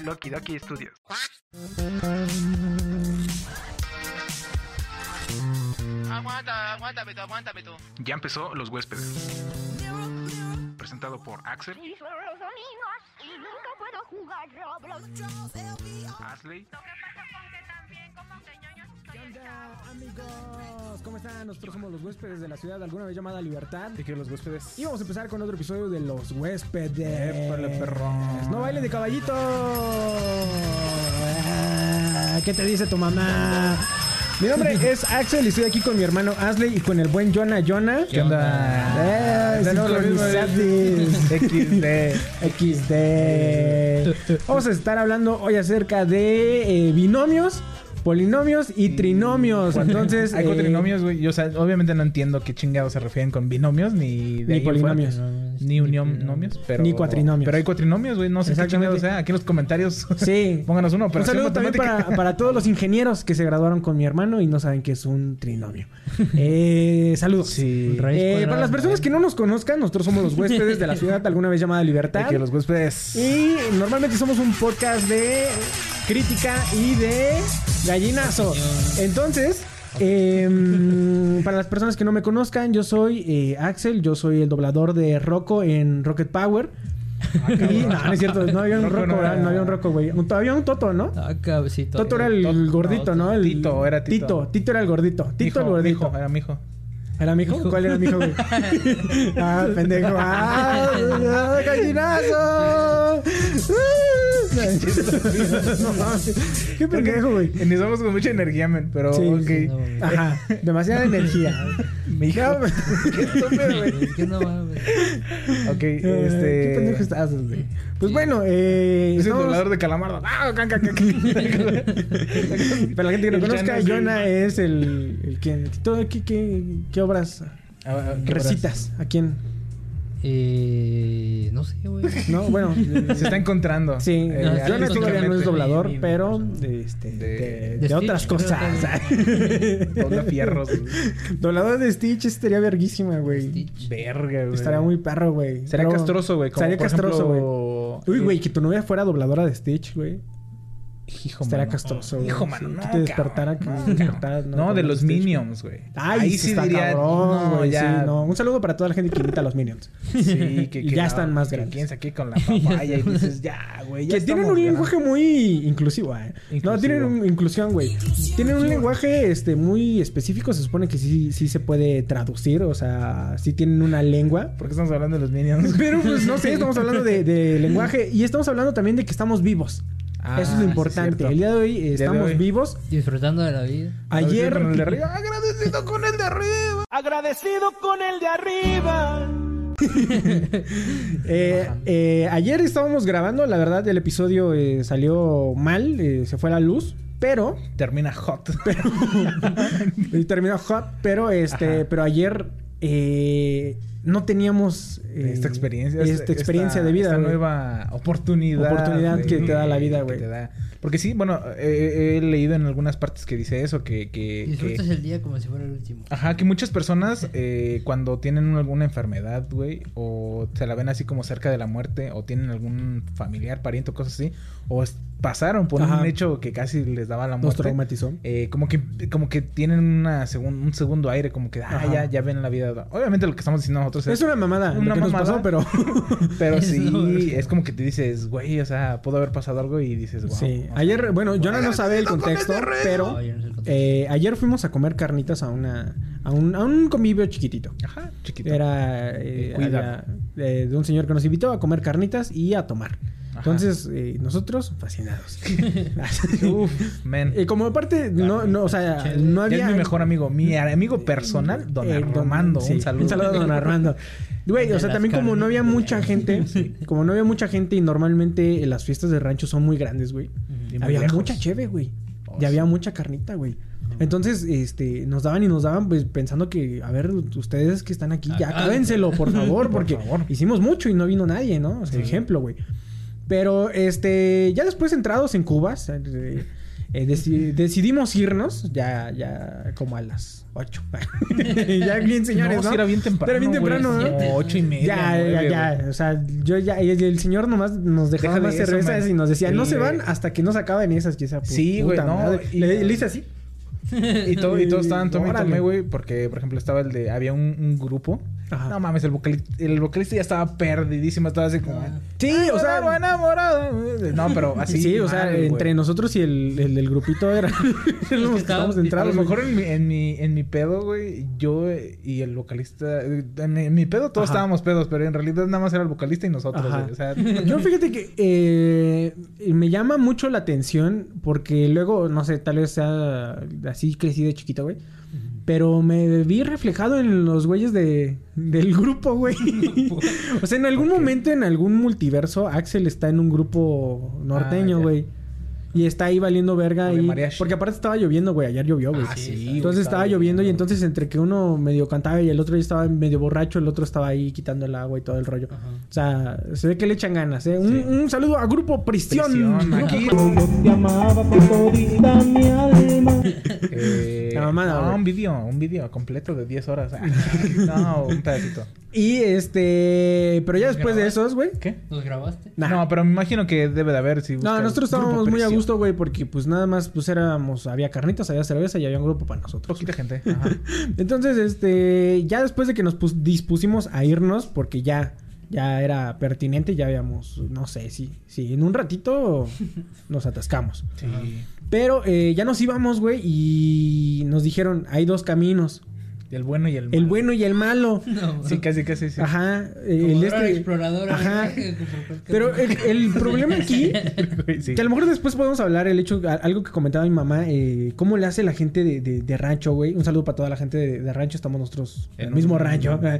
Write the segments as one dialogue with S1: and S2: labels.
S1: Loki Doki Studios.
S2: Aguanta, aguántame tú, aguántame tú.
S1: Ya empezó Los Huéspedes. Presentado por Axel,
S3: Y son los domingos y nunca puedo jugar Roblox.
S1: Asley
S4: amigos? ¿Cómo están? Nosotros somos los huéspedes de la ciudad alguna vez llamada Libertad.
S5: ¿De qué los huéspedes?
S4: Y vamos a empezar con otro episodio de los huéspedes.
S5: Épale, perrón.
S4: No baile de caballito. ¿Qué te dice tu mamá? Mi nombre es Axel y estoy aquí con mi hermano Asley y con el buen Jonah Jonah.
S5: ¿Qué onda?
S4: Eh, sincronizados. XD. Vamos a estar hablando hoy acerca de eh, binomios, polinomios y trinomios. Entonces,
S5: Hay
S4: eh,
S5: güey. Yo, o sea, obviamente no entiendo qué chingados se refieren con binomios ni de fuera.
S4: Polinomios.
S5: Ni unionomios, pero...
S4: Ni cuatrinomios.
S5: Pero hay cuatrinomios, güey. No sé qué
S4: Exactamente.
S5: chingados sea. Aquí en los comentarios
S4: Sí.
S5: pónganos uno.
S4: Un
S5: operación
S4: saludo también para, para todos los ingenieros que se graduaron con mi hermano y no saben qué es un trinomio. Eh, saludos.
S5: Sí.
S4: Eh, para las personas que no nos conozcan, nosotros somos los huéspedes de la ciudad alguna vez llamada Libertad.
S5: que los huéspedes...
S4: Y normalmente somos un podcast de crítica y de gallinazo. Entonces, em, para las personas que no me conozcan, yo soy eh, Axel, yo soy el doblador de Rocco en Rocket Power. y no, no es cierto, no había un
S5: Rocco
S4: Rocco,
S5: no
S4: ¿verdad?
S5: era-
S4: no había un Rocco, güey. Todavía un Toto, ¿no?
S6: Ah, sí,
S4: Toto era el
S5: Toto,
S4: gordito, ¿no? El,
S5: Tito, era Tito.
S4: Tito, era el gordito. Tito
S5: Mijo,
S4: el gordito.
S5: mijo, era mijo.
S4: ¿Era mi hijo? ¿Cuál era mi hijo, güey? ah, pendejo. ¡Ah! ah, ¡Gallinazo! No mames. ¡Qué pendejo, güey!
S5: Iniciamos con mucha energía, men. Pero,
S4: Sí,
S5: ok.
S6: sí, no.
S4: Ajá, demasiada energía.
S5: Mi hijo.
S4: Ya,
S5: Qué estúpido, güey.
S6: Que no mames.
S5: Ok, este...
S4: ¿Qué pendejo estás, güey? Pues bueno, eh.
S5: Es el
S4: estamos-
S5: doblador de Calamardo. ¡Ah! can, can, can, can!
S4: Para la gente que no conozca,
S5: Chano es el-
S4: Jonah es el, el quien. ¿Qué, qué, qué, qué obras
S5: Ah, ah, ¿qué
S4: recitas? ¿A quién?
S6: Eh, no sé, güey.
S4: No, bueno.
S5: Se está encontrando.
S4: Sí,
S5: Eh,
S6: No,
S4: todavía no es doblador,
S6: Mi- mi
S4: pero de, este,
S5: De-
S4: de,
S6: de
S4: de otras cosas.
S5: Dobla fierros.
S4: Doblador de Stitch estaría verguísima, güey.
S6: Stitch.
S5: Verga, güey.
S4: Estaría muy perro, güey.
S5: Sería castroso, güey. por
S4: castroso, güey. Uy,
S5: eh,
S4: güey, que tu novia fuera dobladora de Stitch, güey.
S5: Hijo,
S4: Estaría
S5: mano.
S4: castroso.
S5: Hijo, mano. No,
S4: que te despertara, que
S5: no,
S4: despertara,
S5: No,
S4: no,
S5: de los Minions, güey.
S4: Ay,
S5: Ahí
S4: sí está
S5: diría.
S4: cabrón,
S5: no,
S4: güey.
S5: ya.
S4: Sí, no. Un saludo para toda la gente que imita a los Minions.
S5: Sí, que, que
S4: ya están más grandes.
S5: Saqué con la papaya y dices, ya, güey. ya
S4: Que tienen un lenguaje muy inclusivo, eh. No, tienen un, inclusión, güey. Tienen un lenguaje este, muy específico. Se supone que sí, sí se puede traducir. O sea, sí tienen una lengua.
S5: ¿Por qué estamos hablando de los Minions?
S4: Pero pues no sé, estamos hablando de, de lenguaje. Y estamos hablando también de que estamos vivos.
S5: Ah,
S4: Eso es lo importante.
S5: cierto.
S4: el día de hoy eh,
S5: de
S4: estamos
S5: hoy.
S4: vivos.
S6: Disfrutando de la vida.
S4: Ayer.
S5: Con el de arriba. Agradecido con el de arriba.
S4: Agradecido con el de arriba. Eh, eh, ayer estábamos grabando, la verdad el episodio eh, salió mal, eh, se fue a la luz, pero
S5: Termina hot.
S4: y terminó hot, pero este,
S5: Ajá.
S4: pero ayer eh, no teníamos eh,
S5: esta experiencia.
S4: esta experiencia de vida,
S5: Esta nueva oportunidad.
S4: Oportunidad que te da la vida, güey.
S5: Porque sí, bueno, eh, he leído en algunas partes que dice eso, que... que,
S6: Disfrutas
S5: que-
S6: el día como si fuera el último.
S5: Ajá, que muchas personas eh, cuando tienen alguna enfermedad, güey, o se la ven así como cerca de la muerte, o tienen algún familiar, pariente o cosas así, o pasaron por
S4: Ajá.
S5: un hecho que casi les daba la
S4: nos
S5: muerte.
S4: traumatizó.
S5: eh, como que como que tienen una segun- un segundo aire, como que ah,
S4: Ajá.
S5: ya, ya ven la vida. Obviamente lo que estamos diciendo nosotros es,
S4: Es una mamada, lo
S5: una
S4: que nos
S5: mamada.
S4: pasó, pero
S5: pero sí, es como que te dices, güey, o sea, pudo haber pasado algo y dices, wow.
S4: sí. Ayer, bueno, Jonah no sabe el contexto, pero
S6: No, yo no sé el contexto.
S4: eh, ayer fuimos a comer carnitas a una a un, a un convivio chiquitito.
S5: Ajá, chiquito.
S4: Era eh, había, eh, de un señor que nos invitó a comer carnitas y a tomar. Entonces, eh, nosotros fascinados.
S5: Uf, man.
S4: Eh, como aparte, no, no, o sea, no había.
S5: es mi mejor amigo, mi amigo personal, don
S4: Eh,
S5: Armando.
S4: sí,
S5: un saludo.
S4: Un saludo a don Armando. Güey, o sea, también como no había mucha gente, como no había mucha gente y normalmente las fiestas de rancho son muy grandes, güey. Había
S5: lejos.
S4: mucha cheve, güey.
S5: Oh,
S4: y había
S5: sí.
S4: mucha carnita, güey. Entonces, este, nos daban y nos daban, pues, pensando que, a ver, ustedes que están aquí, ya
S6: Ah,
S4: acábenselo, por favor,
S5: Por
S4: porque
S5: favor.
S4: hicimos mucho y no vino nadie, ¿no? O sea,
S5: Sí.
S4: ejemplo, güey. Pero, este, ya después entrados en Cubas, eh, eh, deci- decidimos irnos ya, ya como a las 8. ya bien, señores,
S5: no,
S4: ¿no?
S5: era bien temprano.
S4: Era bien
S5: güey,
S4: temprano, ¿no?
S5: como ocho y media.
S4: Ya, ya, ya.
S5: güey.
S4: O sea, yo ya. y El señor nomás nos dejaba
S5: Deja de
S4: más
S5: eso,
S4: cervezas
S5: man.
S4: y nos decía, no se van hasta que no se acaben esas. Y esa
S5: Sí, güey,
S4: puta
S5: no,
S4: madre.
S5: y-
S4: Le, le hice así.
S5: Y, todo, y todos estaban tomé y tomé, güey, porque, por ejemplo, estaba el de... Había un, un grupo.
S4: Ajá.
S5: No mames, el vocalista, el vocalista ya estaba perdidísimo. Estaba así como...
S4: Sí, o sea.
S5: enamorado, enamorado. No, pero así...
S4: sí, o sea, entre nosotros y el, el del grupito era. estábamos
S5: A
S4: entrados.
S5: lo
S4: güey.
S5: mejor en mi, en mi, en mi pedo, güey, yo y el vocalista... En mi, en mi pedo todos
S4: Ajá.
S5: estábamos pedos, pero en realidad nada más era el vocalista y nosotros, güey. O sea,
S4: Yo fíjate que eh, me llama mucho la atención porque luego, no sé, tal vez sea así crecí de chiquito, güey. Pero me vi reflejado en los güeyes de, del grupo, güey. o sea, en algún momento, en algún multiverso, Axel está en un grupo norteño,
S5: Ah,
S4: güey. Y está ahí valiendo verga. Y... Porque aparte estaba lloviendo, güey. Ayer llovió, güey.
S5: Ah, sí,
S4: Entonces estaba lloviendo y entonces entre que uno medio cantaba y el otro ya estaba medio borracho, el otro estaba ahí quitando el agua y todo el rollo.
S6: Ajá.
S4: O sea, se ve que le echan ganas, ¿eh? Un,
S5: Sí.
S4: un saludo a Grupo
S5: aquí.
S7: Alma.
S5: Eh,
S4: La mamada,
S5: no,
S4: güey.
S5: un video, un video completo de 10 horas. No, un pedacito.
S4: Y este... Pero ya después de esos, güey.
S5: ¿Qué?
S6: ¿Los grabaste?
S4: Nah.
S5: No, pero me imagino que debe de haber. Si
S4: No, nosotros estábamos muy a
S5: Presión.
S4: Gusto, güey, porque pues nada más pues éramos, había carnitas, había cerveza y había un grupo para nosotros.
S5: Poquita gente. Ajá.
S4: Entonces, este, ya después de que nos pus- dispusimos a irnos, porque ya, ya era pertinente, ya habíamos, no sé, si, si en un ratito nos atascamos.
S5: Sí.
S4: Pero eh, ya nos íbamos, güey, y nos dijeron, hay dos caminos,
S5: El bueno y el malo.
S4: el bueno y el malo.
S6: No,
S5: Sí, casi, casi, sí.
S4: Ajá,
S6: Como
S4: el este...
S6: exploradora.
S4: Ajá. Pero el, el problema aquí
S5: sí.
S4: Que a lo mejor después podemos hablar el hecho, algo que comentaba mi mamá, eh, cómo le hace la gente de, de- de rancho, güey. Un saludo para toda la gente de, de rancho, estamos nosotros en el mismo
S5: un-
S4: rancho.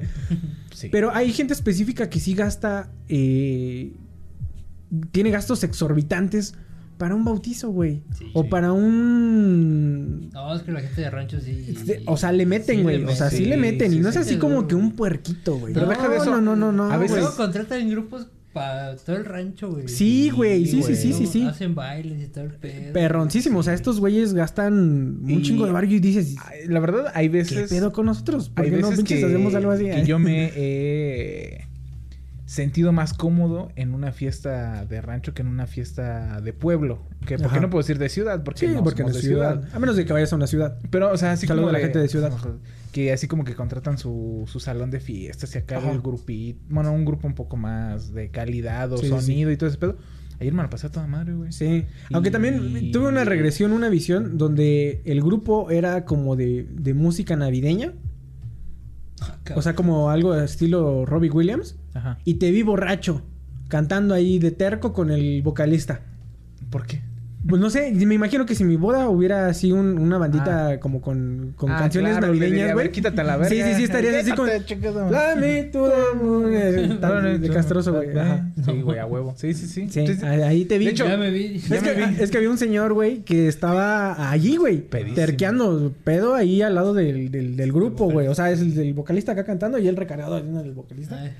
S5: Sí.
S4: Pero hay gente específica que sí gasta, eh, tiene gastos exorbitantes para un bautizo, güey.
S6: Sí.
S4: o
S5: Sí.
S4: para un...
S6: No, es que la gente de rancho sí.
S4: este, O sea, le meten, güey. o sea, sí, le meten. y
S5: Sí,
S4: no es
S5: sí,
S4: así
S6: sí,
S4: como que un puerquito, güey.
S5: Pero
S4: no,
S5: deja de eso.
S4: No, no, no, no.
S5: A veces-
S6: contratan grupos para todo el rancho, güey.
S4: Sí, güey, sí, sí, sí, sí, sí.
S6: Hacen bailes y todo el pedo.
S4: Perroncísimo. O sea, estos güeyes gastan un chingo de barrio y dices...
S5: La verdad, hay
S4: ¿Qué
S5: veces.
S4: pedo con nosotros? ¿Por
S5: Hay
S4: qué no
S5: veces
S4: pinches
S5: que,
S4: hacemos algo así?
S5: que yo me he sentido más cómodo en una fiesta de rancho que en una fiesta de pueblo. Que, ¿Por
S4: Ajá.
S5: qué no puedo decir de ciudad? Porque
S4: Sí,
S5: no
S4: porque no
S5: somos de
S4: ciudad. A menos de que vayas a una ciudad.
S5: Pero, o sea, así
S4: Saludo
S5: como
S4: a la gente de ciudad.
S5: Que así como que contratan su, su salón de fiestas y acá
S4: Ajá.
S5: el grupito. Bueno, un grupo un poco más de calidad o
S4: Sí, sí,
S5: sonido y todo ese pedo. Ayer me la pasé a toda madre, güey.
S4: Sí. Aunque también tuve una regresión, una visión donde el grupo era como de, de música navideña. O sea, como algo de estilo Robbie Williams.
S5: Ajá.
S4: Y te vi borracho, cantando ahí de terco con el vocalista.
S5: ¿Por qué?
S4: Pues no sé, me imagino que si mi boda hubiera así un- una bandita como con, con
S5: Ah,
S4: canciones
S5: claro,
S4: navideñas,
S5: a
S4: güey.
S5: ver, quítate la verga.
S4: Sí, sí, sí, estarías así con... Dame tu amor. eh, tan De castroso, güey. Ajá.
S5: Sí, güey, a huevo. Sí, sí, sí.
S4: Sí,
S5: Entonces,
S4: ahí te vi.
S5: de hecho,
S6: Ya me vi.
S4: Es
S5: Ya
S4: que,
S5: me vi.
S4: es que había un señor, güey, que estaba allí, güey. Terqueando pedo ahí al lado del, del, del grupo, güey. O sea, es el, vocalista acá cantando y él recargado en el vocalista.
S6: Ay,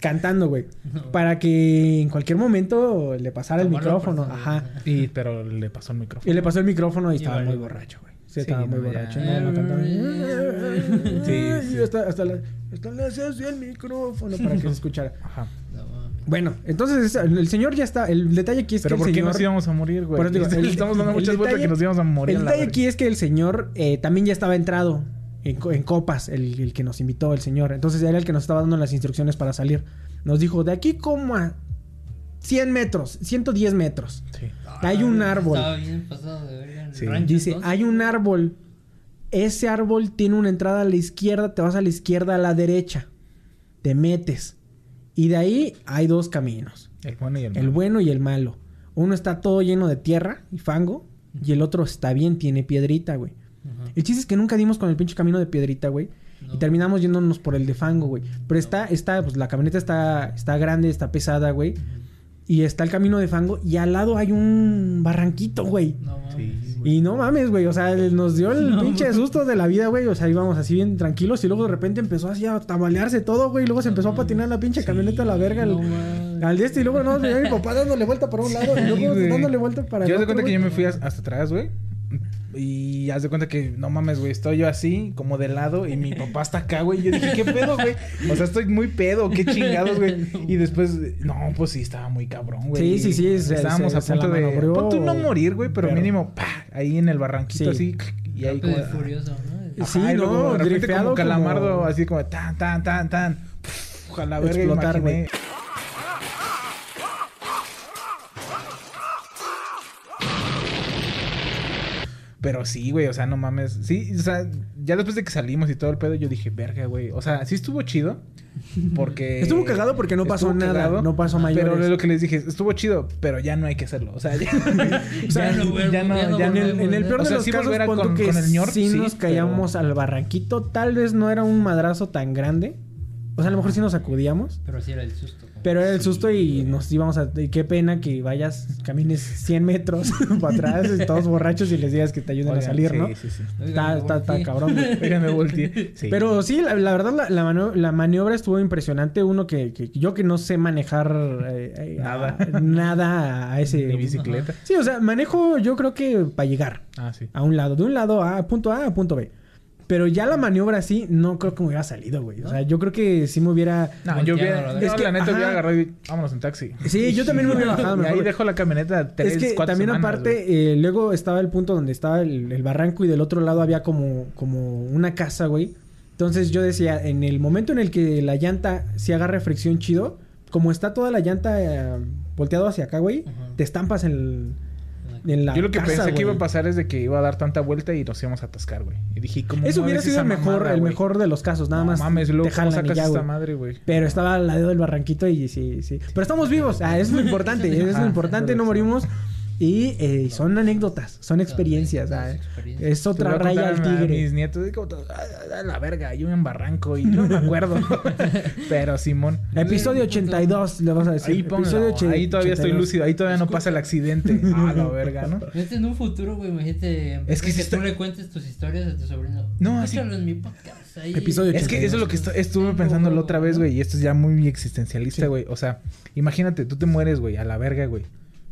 S4: Cantando, güey. Para que en cualquier momento le pasara el
S6: Tomarlo
S4: micrófono.
S6: personal.
S4: Ajá.
S5: y, pero le pasó el micrófono.
S4: Y le pasó el micrófono y
S6: Y
S4: estaba muy borracho, güey. Sí,
S5: Sí,
S4: estaba muy borracho. No, no, cantaba.
S5: Sí, sí.
S4: Y hasta, hasta, la- hasta le hacía así el micrófono para que se escuchara.
S5: Ajá.
S4: Bueno, entonces el señor ya está. El detalle aquí es
S5: Pero
S4: que
S5: ¿por
S4: el
S5: qué
S4: señor...
S5: nos íbamos a morir, güey?
S4: Por eso digo, el-
S5: Estamos dando
S4: el
S5: muchas vueltas que nos íbamos a morir.
S4: El detalle aquí es que el señor eh, también ya estaba entrado en, co- en copas, el, el que nos invitó, el señor. Entonces era el que nos estaba dando las instrucciones para salir. Nos dijo, de aquí como a 100 metros, 110 metros.
S5: Sí.
S4: Hay un árbol.
S6: Estaba bien pasado de verga en el
S5: Sí.
S6: rancho,
S4: Dice, hay un árbol. Ese árbol tiene una entrada a la izquierda, te vas a la izquierda, a la derecha. Te metes. Y de ahí hay dos caminos.
S5: El bueno y el malo.
S4: El bueno y el malo. Uno está todo lleno de tierra y fango. Y el otro está bien, tiene piedrita, güey. El chiste es que nunca dimos con el pinche camino de piedrita, güey.
S6: No.
S4: Y terminamos yéndonos por el de fango, güey. Pero está, está, pues la camioneta está, está grande, está pesada, güey. y está el camino de fango y al lado hay un barranquito, güey.
S6: No mames.
S5: Sí, güey.
S4: Y no mames, güey, o sea, nos dio el
S6: No,
S4: pinche
S6: mames.
S4: susto de la vida, güey. O sea, íbamos así bien tranquilos y luego de repente empezó así a tambalearse todo, güey. Y luego se empezó a patinar la pinche camioneta a la verga. al- al de este y luego no, mi papá dándole vuelta para un lado y luego
S5: güey.
S4: dándole vuelta para el
S5: Yo de
S4: otro,
S5: cuenta que yo me fui as- hasta atrás, güey. Y haz de cuenta que, no mames, güey, estoy yo así, como de lado, y mi papá está acá, güey. Y yo dije, ¿qué pedo, güey? O sea, estoy muy pedo, qué chingados, güey. Y después, no, pues sí, estaba muy cabrón, güey.
S4: Sí, sí, sí, se-
S5: Estábamos
S4: se-
S5: a punto de.
S4: manobrió,
S5: Pon tú no morir, güey, pero,
S4: pero-
S5: mínimo, pa, ahí en el barranquito,
S4: Sí.
S5: así. Y ahí como.
S6: furioso, ¿no?
S4: Sí,
S5: Ajá, y luego
S4: no,
S5: de repente como calamardo,
S4: como-
S5: así como tan, tan, tan, tan. Puf, Ojalá verga,
S4: Explotar,
S5: imaginé.
S4: güey.
S5: Pero sí, güey, o sea, no mames. Sí, o sea, ya después de que salimos y todo el pedo, yo dije, verga, güey. O sea, sí estuvo chido. Porque.
S4: Estuvo cagado porque no pasó nada, no pasó mayores.
S5: Pero es lo que les dije, estuvo chido, pero ya no hay que hacerlo. O sea, ya. o sea,
S6: Ya no vuelvo,
S5: ya no,
S6: ya no
S5: ya
S4: En en el peor
S5: O
S4: de
S5: sea,
S4: los
S5: sí
S4: casos,
S5: con-
S4: que
S5: con el ñor,
S4: sí
S5: sí,
S4: nos caíamos al barranquito. Tal vez no era un madrazo tan grande. O sea, a lo mejor sí nos sacudíamos.
S6: Pero sí era el susto.
S4: Pero era el susto y nos íbamos a... Y qué pena que vayas, camines 100 metros para atrás, y todos borrachos y les digas que te ayuden a salir,
S5: sí,
S4: ¿no?
S5: Sí, sí,
S4: Está, está, está cabrón, güey.
S5: Oigan, me volteé. Sí.
S4: Pero sí, la, la verdad, la, la, mano- la maniobra estuvo impresionante. Uno que, que yo que no sé manejar eh, eh,
S5: Nada.
S4: a- nada a ese...
S5: Ni bicicleta.
S4: Sí, o sea, manejo yo creo que para llegar
S5: Ah, sí.
S4: a un lado, de un lado a punto A a punto B. Pero ya la maniobra así, no creo que me hubiera salido, güey. O sea, yo creo que sí me hubiera...
S5: No, yo hubiera. Yo,
S4: Es que,
S5: la neta
S4: ajá.
S5: hubiera agarrado y vámonos en taxi.
S4: Sí, yo también me hubiera bajado
S5: Y ahí
S4: mejor.
S5: dejo la camioneta tres,
S4: es que
S5: cuatro
S4: también
S5: semanas,
S4: aparte, eh, luego estaba el punto donde estaba el, el barranco y del otro lado había como, como una casa, güey. Entonces yo decía, en el momento en el que la llanta se agarre fricción chido, como está toda la llanta eh, volteado hacia acá, güey, te estampas en, el- en la
S5: Yo lo que
S4: casa,
S5: pensé que iba a pasar es de que iba a dar tanta vuelta y nos íbamos a atascar, güey. Y dije, ¿cómo
S4: Eso hubiera sido el mejor,
S5: mamada,
S4: el
S5: güey?
S4: mejor de los casos, nada
S5: no,
S4: más.
S5: mames, luego
S4: te
S5: ¿cómo
S4: jalan y
S5: sacas
S4: ya,
S5: esta madre, güey?
S4: Pero estaba al lado del barranquito y sí, sí. Pero estamos vivos. Ah, eso es lo importante. Eso es lo
S5: Ajá,
S4: importante. No morimos. Y eh, son anécdotas, son experiencias.
S6: Son
S4: ah.
S6: experiencias.
S4: Es otra
S5: a
S4: raya al
S5: contar a
S4: tigre.
S5: mis nietos, digo, a la verga, yo en barranco y no me acuerdo. Pero Simón.
S4: Episodio 82, le vas a decir.
S5: Ahí
S4: Episodio och-
S5: ahí todavía estoy
S4: 82.
S5: lúcido, ahí todavía no pasa el accidente. Ah, la verga, ¿no?
S6: Vete en un futuro, güey, imagínate.
S5: Es que está-
S6: tú le cuentes tus historias a tu sobrino.
S5: No, así-
S6: Escúchalo en mi podcast. Ahí.
S4: Episodio
S5: Es que eso es lo que estu- estuve pensando la otra vez, güey, y esto es ya muy existencialista, güey. O sea, imagínate, tú te mueres, güey, a la verga, güey.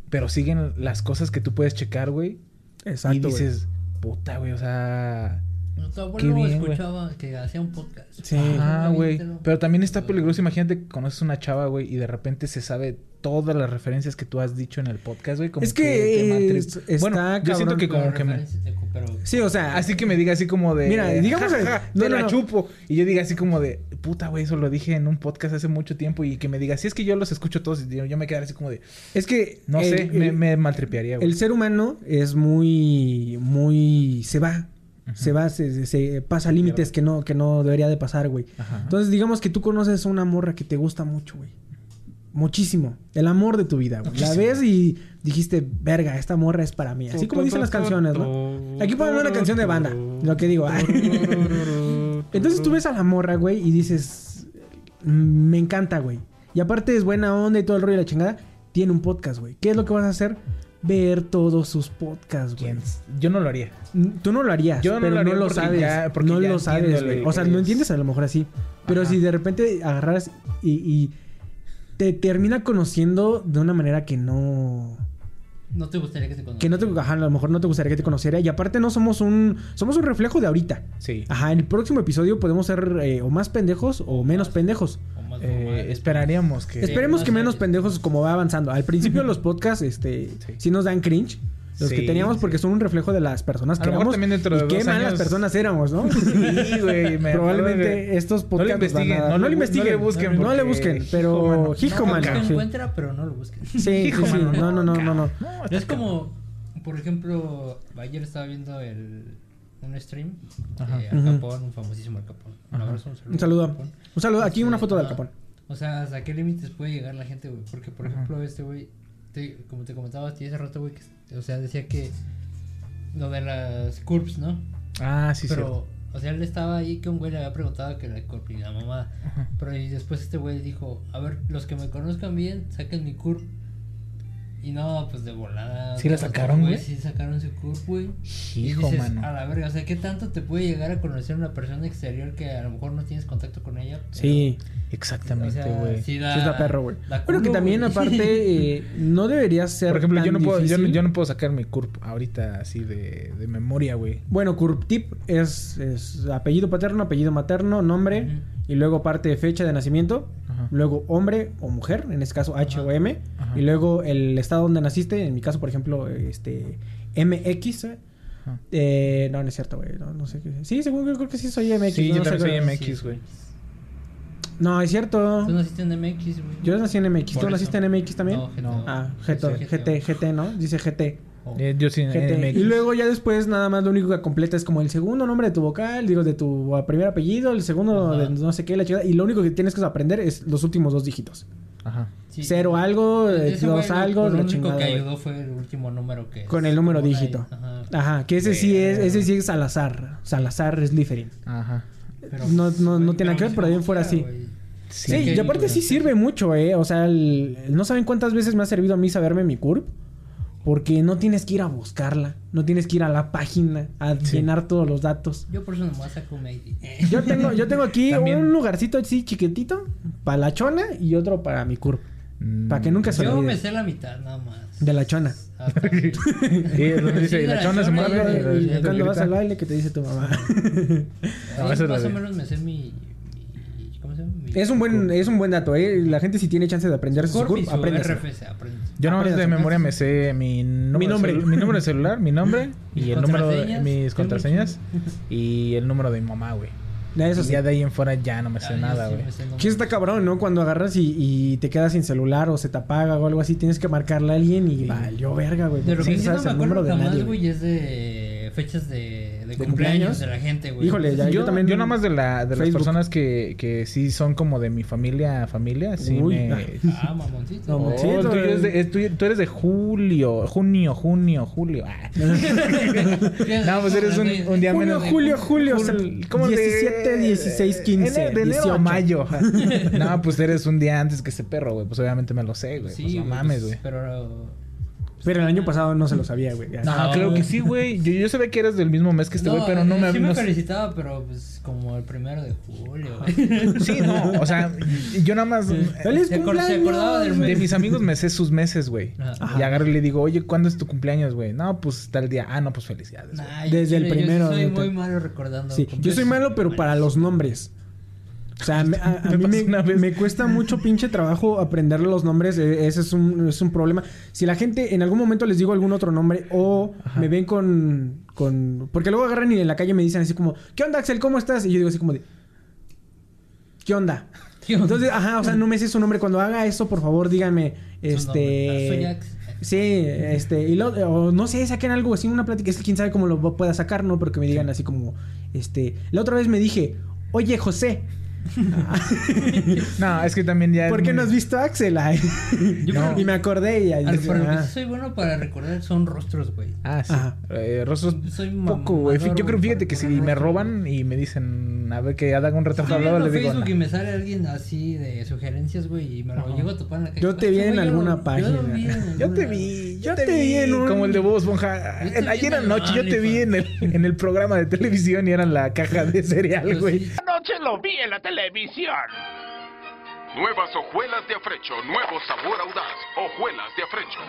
S5: Pero siguen las cosas que tú puedes checar, güey.
S4: Exacto.
S5: y dices, puta, güey, o sea.
S6: No, tu abuelo
S5: bien,
S6: escuchaba que hacía un podcast.
S4: Sí.
S5: Ah, güey.
S6: Pero-
S5: Pero también está peligroso. Imagínate que conoces una chava, güey, y de repente se sabe todas las referencias que tú has dicho en el podcast, güey. Como
S4: Es que,
S5: te
S4: eh,
S5: maltrips.
S4: está
S5: Bueno, yo siento que como que me.
S6: Pero-
S4: Sí, o sea.
S5: Así que me diga así como de.
S4: Mira, digamos
S5: "Ja,
S4: que-
S5: ja,
S4: no,
S5: te
S4: no,
S5: la
S4: no.
S5: chupo. Y yo diga así como de. Puta, güey, eso lo dije en un podcast hace mucho tiempo. Y que me diga, si es que yo los escucho todos. Y yo, yo me quedaría así como de.
S4: Es que.
S5: No
S4: el-
S5: sé,
S4: el-
S5: me, me maltripearía, güey.
S4: El ser humano es muy, muy, se va, se va, se, se- se pasa límites que no, que no debería de pasar, güey.
S5: Ajá.
S4: Entonces, digamos que tú conoces a una morra que te gusta mucho, güey. Muchísimo. El amor de tu vida, güey. La ves y dijiste, verga, esta morra es para mí. Así como dicen las canciones, ¿no? Aquí ponemos una canción de banda. Lo que digo. Entonces tú ves a la morra, güey, y dices, "Mm, me encanta, güey. Y aparte es buena onda y todo el rollo de la chingada. Tiene un podcast, güey. ¿Qué es lo que vas a hacer? Ver todos sus podcasts, güey.
S5: Yo no lo haría.
S4: Mm, Tú no lo harías,
S5: Yo no
S4: pero
S5: lo haría
S4: no lo
S5: porque
S4: sabes.
S5: ya-
S4: no lo sabes, güey. O sea,
S5: es-
S4: entiendes a lo mejor así. Pero
S5: Ajá.
S4: si de repente agarras y, y te termina conociendo de una manera que no...
S6: No te gustaría que te.
S4: Que no te... Ajá, a lo mejor no te gustaría que te conociera. Y aparte no somos un... Somos un reflejo de ahorita.
S5: Sí.
S4: Ajá, en el próximo episodio podemos ser eh, o más pendejos o menos pendejos.
S6: O más
S5: Eh, esperaríamos que.
S4: Esperemos que menos pendejos como va avanzando. Al principio los podcasts, este, sí,
S5: Sí.
S4: nos dan cringe. Los que
S5: Sí,
S4: teníamos
S5: sí.
S4: porque son un reflejo de las personas
S5: A
S4: que
S5: lo mejor
S4: éramos.
S5: también dentro de
S4: y qué
S5: dos
S4: malas
S5: años-
S4: personas éramos, ¿no?
S5: Sí, güey. me-
S4: Probablemente estos
S5: No lo
S4: podcasts van a
S5: investiguen,
S4: dar-
S5: no,
S4: no
S5: le-
S4: lo investiguen.
S5: no le busquen.
S4: No le
S5: porque-
S4: busquen,
S5: hijo,
S4: pero
S5: mano.
S4: hijo,
S5: No,
S6: Lo encuentra, pero no lo busquen.
S4: Sí, sí,
S5: Hijo,
S4: sí.
S5: mano,
S4: No, no, no, no, no.
S5: No,
S6: Es como, por ejemplo, ayer estaba viendo el, un stream
S5: Ajá.
S6: de Al. Capón, un famosísimo Al Capón. Un
S5: Ajá.
S6: abrazo, un saludo.
S4: Un saludo.
S6: Al Capón.
S4: Un saludo. Aquí una foto del
S6: Ajá.
S4: capón.
S6: O sea, ¿hasta qué límites puede llegar la gente, güey? Porque, por ejemplo, este güey, te- como te comentaba a ti hace rato, güey, que, o sea, decía que lo de las curves, ¿no?
S5: Ah, sí, sí.
S6: Pero, o sea, él estaba ahí que un güey le había preguntado que la curve y la mamá.
S5: Ajá.
S6: Pero y después este güey dijo, a ver, los que me conozcan bien, saquen mi curve. Y no, pues de volada.
S5: ¿Sí la sacaron, güey?
S6: Sí, sacaron su CURP, güey.
S5: Hijo,
S6: dices,
S5: mano.
S6: A la verga, o sea, ¿qué tanto te puede llegar a conocer una persona exterior que a lo mejor no tienes contacto con ella? pero-
S4: Sí.
S5: Exactamente,
S6: O sea,
S5: güey.
S6: sí da,
S4: Sí está perro, güey. Bueno, que también aparte eh, no debería ser
S5: Por ejemplo,
S4: tan
S5: yo no, puedo, yo, no- yo no puedo sacar mi CURP ahorita así de, de memoria, güey.
S4: Bueno, CURPTIP es, es apellido paterno, apellido materno, nombre y luego parte de fecha de nacimiento,
S5: Ajá.
S4: luego hombre o mujer, en este caso H o M,
S5: Ajá.
S4: y luego el estado donde naciste, en mi caso, por ejemplo, este MX. eh, eh, no, no es cierto, güey. No, no sé qué. Sí, según yo creo que sí soy MX.
S5: Sí,
S4: no
S5: yo
S4: sé
S5: también soy
S4: qué-
S5: MX, güey.
S4: No, es cierto.
S6: Tú naciste en MX, güey.
S4: Yo nací en MX.
S6: Por
S4: ¿Tú
S6: eso.
S4: naciste en MX también?
S6: No, GT.
S5: No.
S4: Ah, GT, GT, GT, ¿no? Dice GT.
S5: Eh, yo sí. MX.
S4: Y luego ya después nada más lo único que completa es como el segundo nombre de tu vocal, digo, de tu primer apellido, el segundo
S6: Ajá.
S4: de no sé qué, la chica. Y lo único que tienes que aprender es los últimos dos dígitos.
S5: Ajá.
S6: Sí.
S4: Cero algo, eh,
S6: Ese
S4: dos
S6: güey,
S4: algo,
S6: Lo único
S4: chingada.
S6: que
S4: güey.
S6: ayudó fue el último número que.
S4: Con
S6: es
S4: el número dígito.
S6: Ajá.
S4: Ajá, que ese sí es, ese sí es Salazar. Salazar es Slytherin.
S5: Ajá.
S6: Pero,
S4: No- no- no tiene nada que ver, pero bien fuera así. Sí, y aparte sí sirve mucho, eh. O sea, el- no saben cuántas veces me ha servido a mí saberme mi curve. Porque no tienes que ir a buscarla. No tienes que ir a la página a llenar todos los datos.
S6: Yo por eso nomás saco.
S4: Yo tengo, yo tengo aquí
S5: También.
S4: un lugarcito así chiquitito para la chona y otro para mi curve.
S5: Mm.
S4: Para que nunca se
S6: Yo
S4: olvide.
S6: me sé la mitad nada más.
S4: De la chona.
S6: Hasta-
S5: Sí, es donde dice,
S6: Sí, de
S5: la
S6: la
S5: chona se mueve. y-
S4: Y
S5: y-
S4: cuando vas al baile, que te dice tu mamá?
S5: No,
S6: Sí, más o menos me sé mi-
S4: es un buen, es un buen dato, eh. La gente si tiene chance de aprender su aprende.
S5: Yo nomás de memoria me sé mi número,
S4: Mi nombre.
S5: mi número de celular, mi nombre y
S6: Mis
S5: el número de
S6: contraseñas.
S5: mis contraseñas y el número de mi mamá, güey.
S4: Eso sí.
S5: ya de ahí en fuera ya no me
S6: Ah,
S5: sé
S6: yo
S5: nada,
S6: sí
S5: güey.
S4: Que está cabrón, ¿no? Cuando agarras y, y te quedas sin celular o se te apaga o algo así, tienes que marcarle a alguien y valió verga, güey.
S6: De que
S4: no
S6: sí no me
S4: el número
S6: acuerdo
S4: de nadie.
S6: güey, es de fechas de, de,
S4: cumpleaños?
S6: cumpleaños de la gente, güey.
S4: Híjole, ya-
S5: yo,
S4: yo también-
S5: yo nada más de, la, de las personas que, que sí son como de mi familia, familia, sí
S4: Uy.
S5: me...
S6: Ah, mamoncito.
S4: No,
S5: Oh,
S4: Sí,
S5: el
S4: tú eres-
S5: es de- tú eres de julio, junio, junio, julio. Ah. No, pues eres un, un día
S4: Junio,
S5: menos. de-
S4: julio, julio,
S5: Jul-
S4: ¿cómo 17, 16, 15,
S5: enero- De enero
S4: 18.
S5: a mayo. No, pues eres un día antes que ese perro, güey. Pues obviamente me lo sé, güey.
S6: Sí,
S5: pues no
S6: güey,
S5: mames,
S6: pues,
S5: güey.
S6: Pero.
S4: Pero el año pasado no se lo sabía, güey. Ya.
S5: No,
S6: No, güey.
S5: que sí, güey. Yo, yo sabía que eres del mismo mes que este güey, pero no
S6: eh,
S5: me...
S6: Sí me
S5: no-
S6: felicitaba, pero pues como el primero de julio, güey.
S5: Sí, no, o sea, yo nada más...
S4: ¡Feliz
S6: Se acor- se acordaba del
S4: cumpleaños!
S5: De mis amigos me sé sus meses, güey.
S6: Ajá.
S5: Y agarro y le digo, oye, ¿cuándo es tu cumpleaños, güey? No, pues tal día. Ah, no, pues felicidades.
S6: Nah,
S4: Desde
S6: yo-
S4: el
S6: yo
S4: primero,
S6: soy
S4: neta.
S6: muy malo recordando.
S4: Sí, yo soy malo, pero para los nombres. O sea, me- a, a
S5: Me
S4: mí me, me cuesta mucho pinche trabajo aprender los nombres. eh, Ese es un, es un problema. Si la gente en algún momento les digo algún otro nombre o me ven con, con... Porque luego agarran y en la calle me dicen así como... ¿Qué onda, Axel? ¿Cómo estás? Y yo digo así como de... ¿Qué onda?
S6: ¿Qué onda?
S4: Entonces, ajá, o sea, no me sé su nombre. Cuando haga eso, por favor.
S6: Ah, soy
S4: este...
S6: Ax.
S4: Sí, este, y lo, o no sé, saquen algo así, una plática, es que quién sabe cómo lo pueda sacar, ¿no? Pero que me digan así como, este, la otra vez me dije, oye, José,
S5: No, es que también ya...
S4: ¿por qué no has visto a Axel? Ay.
S6: Yo
S5: No.
S6: creo
S4: Y me acordé y ahí
S6: Al- que
S4: ah.
S6: soy bueno para recordar son rostros, güey.
S5: Ah, sí.
S4: Ajá.
S5: Eh, rostros
S6: Soy
S5: poco, güey. Yo creo, fíjate que si me roban y me dicen, a ver, que haga un retrato hablado, les digo,
S6: Facebook
S5: no.
S6: y me sale alguien así de sugerencias, güey, y me lo llego a topar en la calle.
S4: Yo te vi en
S6: yo
S4: alguna
S6: yo lo
S4: página.
S6: vi en
S5: Yo te vi, yo
S4: Yo
S5: te, vi,
S4: en un-
S5: como el de Bob Esponja.
S6: Yo
S5: En- Ayer
S6: en
S5: anoche yo te vi en el, en el programa de televisión y era la caja de cereal, güey.
S6: sí,
S1: Anoche lo vi en la televisión.
S8: Nuevas hojuelas de afrecho, nuevo sabor audaz, hojuelas de afrecho.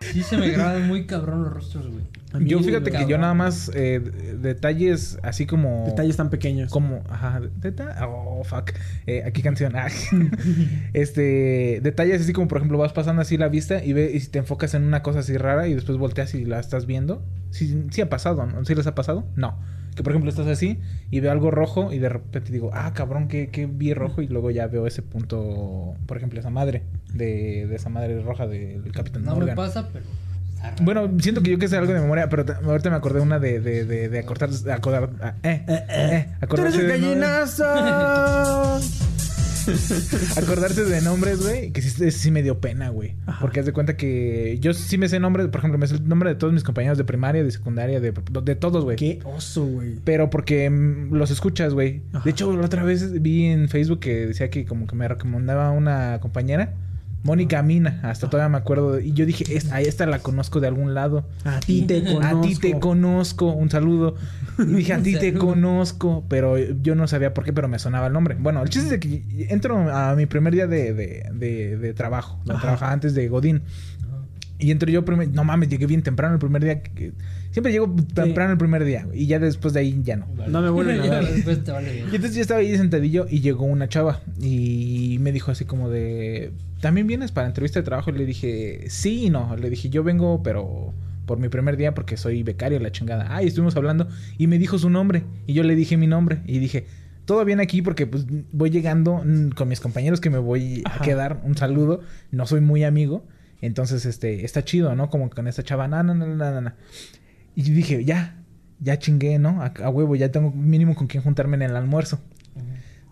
S6: Sí se me graban muy cabrón los rostros, güey.
S5: Yo fíjate que
S6: cabrón.
S5: yo nada más eh, detalles así como...
S4: Detalles tan pequeños.
S5: Como, ajá, deta- oh, fuck. Eh, aquí canción. Ah. este, detalles así como, por ejemplo, vas pasando así la vista y ve y si te enfocas en una cosa así rara y después volteas y la estás viendo. Sí, sí ha pasado, ¿no? ¿Sí les ha pasado? No. Que por ejemplo estás así y veo algo rojo y de repente digo, ah, cabrón, ¿qué, qué vi rojo? Y luego ya veo ese punto, por ejemplo, esa madre, de, de esa madre roja del Capitán
S6: No me pasa, pero.
S5: Bueno, siento que yo que sé algo de memoria, pero ta- ahorita me acordé una de, de, de, de acortar, acordar, ah, eh, eh,
S4: ¡Tú eres
S5: acordarse
S4: el gallinazo!
S5: acordarse de nombres, güey, que sí, sí me dio pena, güey. Porque haz de cuenta que yo sí me sé nombres, por ejemplo, me sé el nombre de todos mis compañeros de primaria, de secundaria, de, de todos, güey.
S4: ¡Qué oso, güey!
S5: Pero porque mm, los escuchas, güey. De hecho, la otra vez vi en Facebook que decía que como que me recomendaba una compañera Mónica Mina, hasta todavía me acuerdo. y yo dije, "Es- a esta la conozco de algún lado.
S4: A ti te
S5: A ti te
S4: conozco.
S5: conozco, un saludo. Y dije, a ti te conozco, pero yo no sabía por qué, pero me sonaba el nombre. Bueno, el chiste es de que entro a mi primer día de, de, de- de trabajo. Trabajaba antes de Godín. Y entro yo, primer- no mames, llegué bien temprano el primer día. que- Siempre llego temprano el primer día, y ya después de ahí ya no.
S4: No me vuelven a
S6: Ya
S4: ver.
S6: Después te vale bien.
S5: Y entonces yo estaba ahí sentadillo y llegó una chava y me dijo así como de, ¿también vienes para entrevista de trabajo? Y le dije, sí y no. Le dije, yo vengo, pero por mi primer día porque soy becario, la chingada. Ah, y estuvimos hablando y me dijo su nombre y yo le dije mi nombre y dije, todo bien aquí porque pues voy llegando mm, con mis compañeros que me voy
S4: Ajá.
S5: a quedar. Un saludo, no soy muy amigo. Entonces, este, está chido, ¿no? Como con esta chava, no, no, no, no. Y yo dije, ya, ya chingué, ¿no? A, a huevo, ya tengo mínimo con quien juntarme en el almuerzo.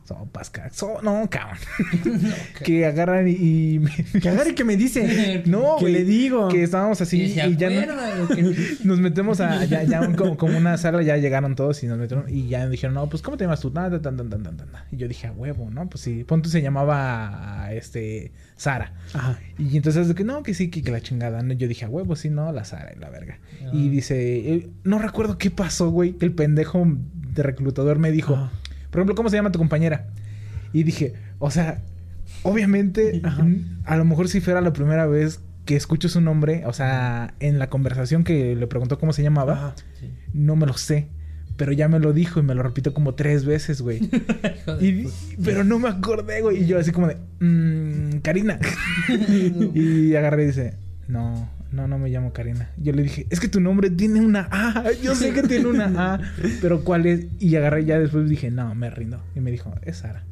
S5: Sopas, so- no, cabrón. que agarran y, y me-
S4: Que agarre y que me dice.
S5: No,
S4: que le digo.
S5: Que estábamos así
S6: Y
S5: ya no-
S6: que
S5: nos metemos a ya, ya un- como, como una sala, ya llegaron todos y nos metieron y ya dijeron, no, pues ¿cómo te llamas tú? Nada, tan, tan, tan, tan, tan. Y yo dije, a huevo, ¿no? Pues sí, punto se llamaba este Sara.
S4: Ajá.
S5: Y entonces que no, que sí, que, que la chingada. ¿no? Yo dije, a huevo, sí, no, la Sara la verga. Y
S6: Ah.
S5: dice, eh, no recuerdo qué pasó, güey, que el pendejo de reclutador me dijo. Por ejemplo, ¿cómo se llama tu compañera? Y dije, o sea, obviamente, a lo mejor si fuera la primera vez que escucho su nombre, o sea, en la conversación que le preguntó cómo se llamaba,
S4: Ajá.
S5: no me lo sé. Pero ya me lo dijo y me lo repito como tres veces, güey. Y, pero no me acordé, güey. Y yo así como de, "Mm, Karina. y agarré y dice, no, no, no me llamo Karina. Yo le dije, es que tu nombre tiene una A. Yo sé que tiene una A. Pero ¿cuál es? Y agarré y ya después dije, no, me rindo. Y me dijo, es Sara.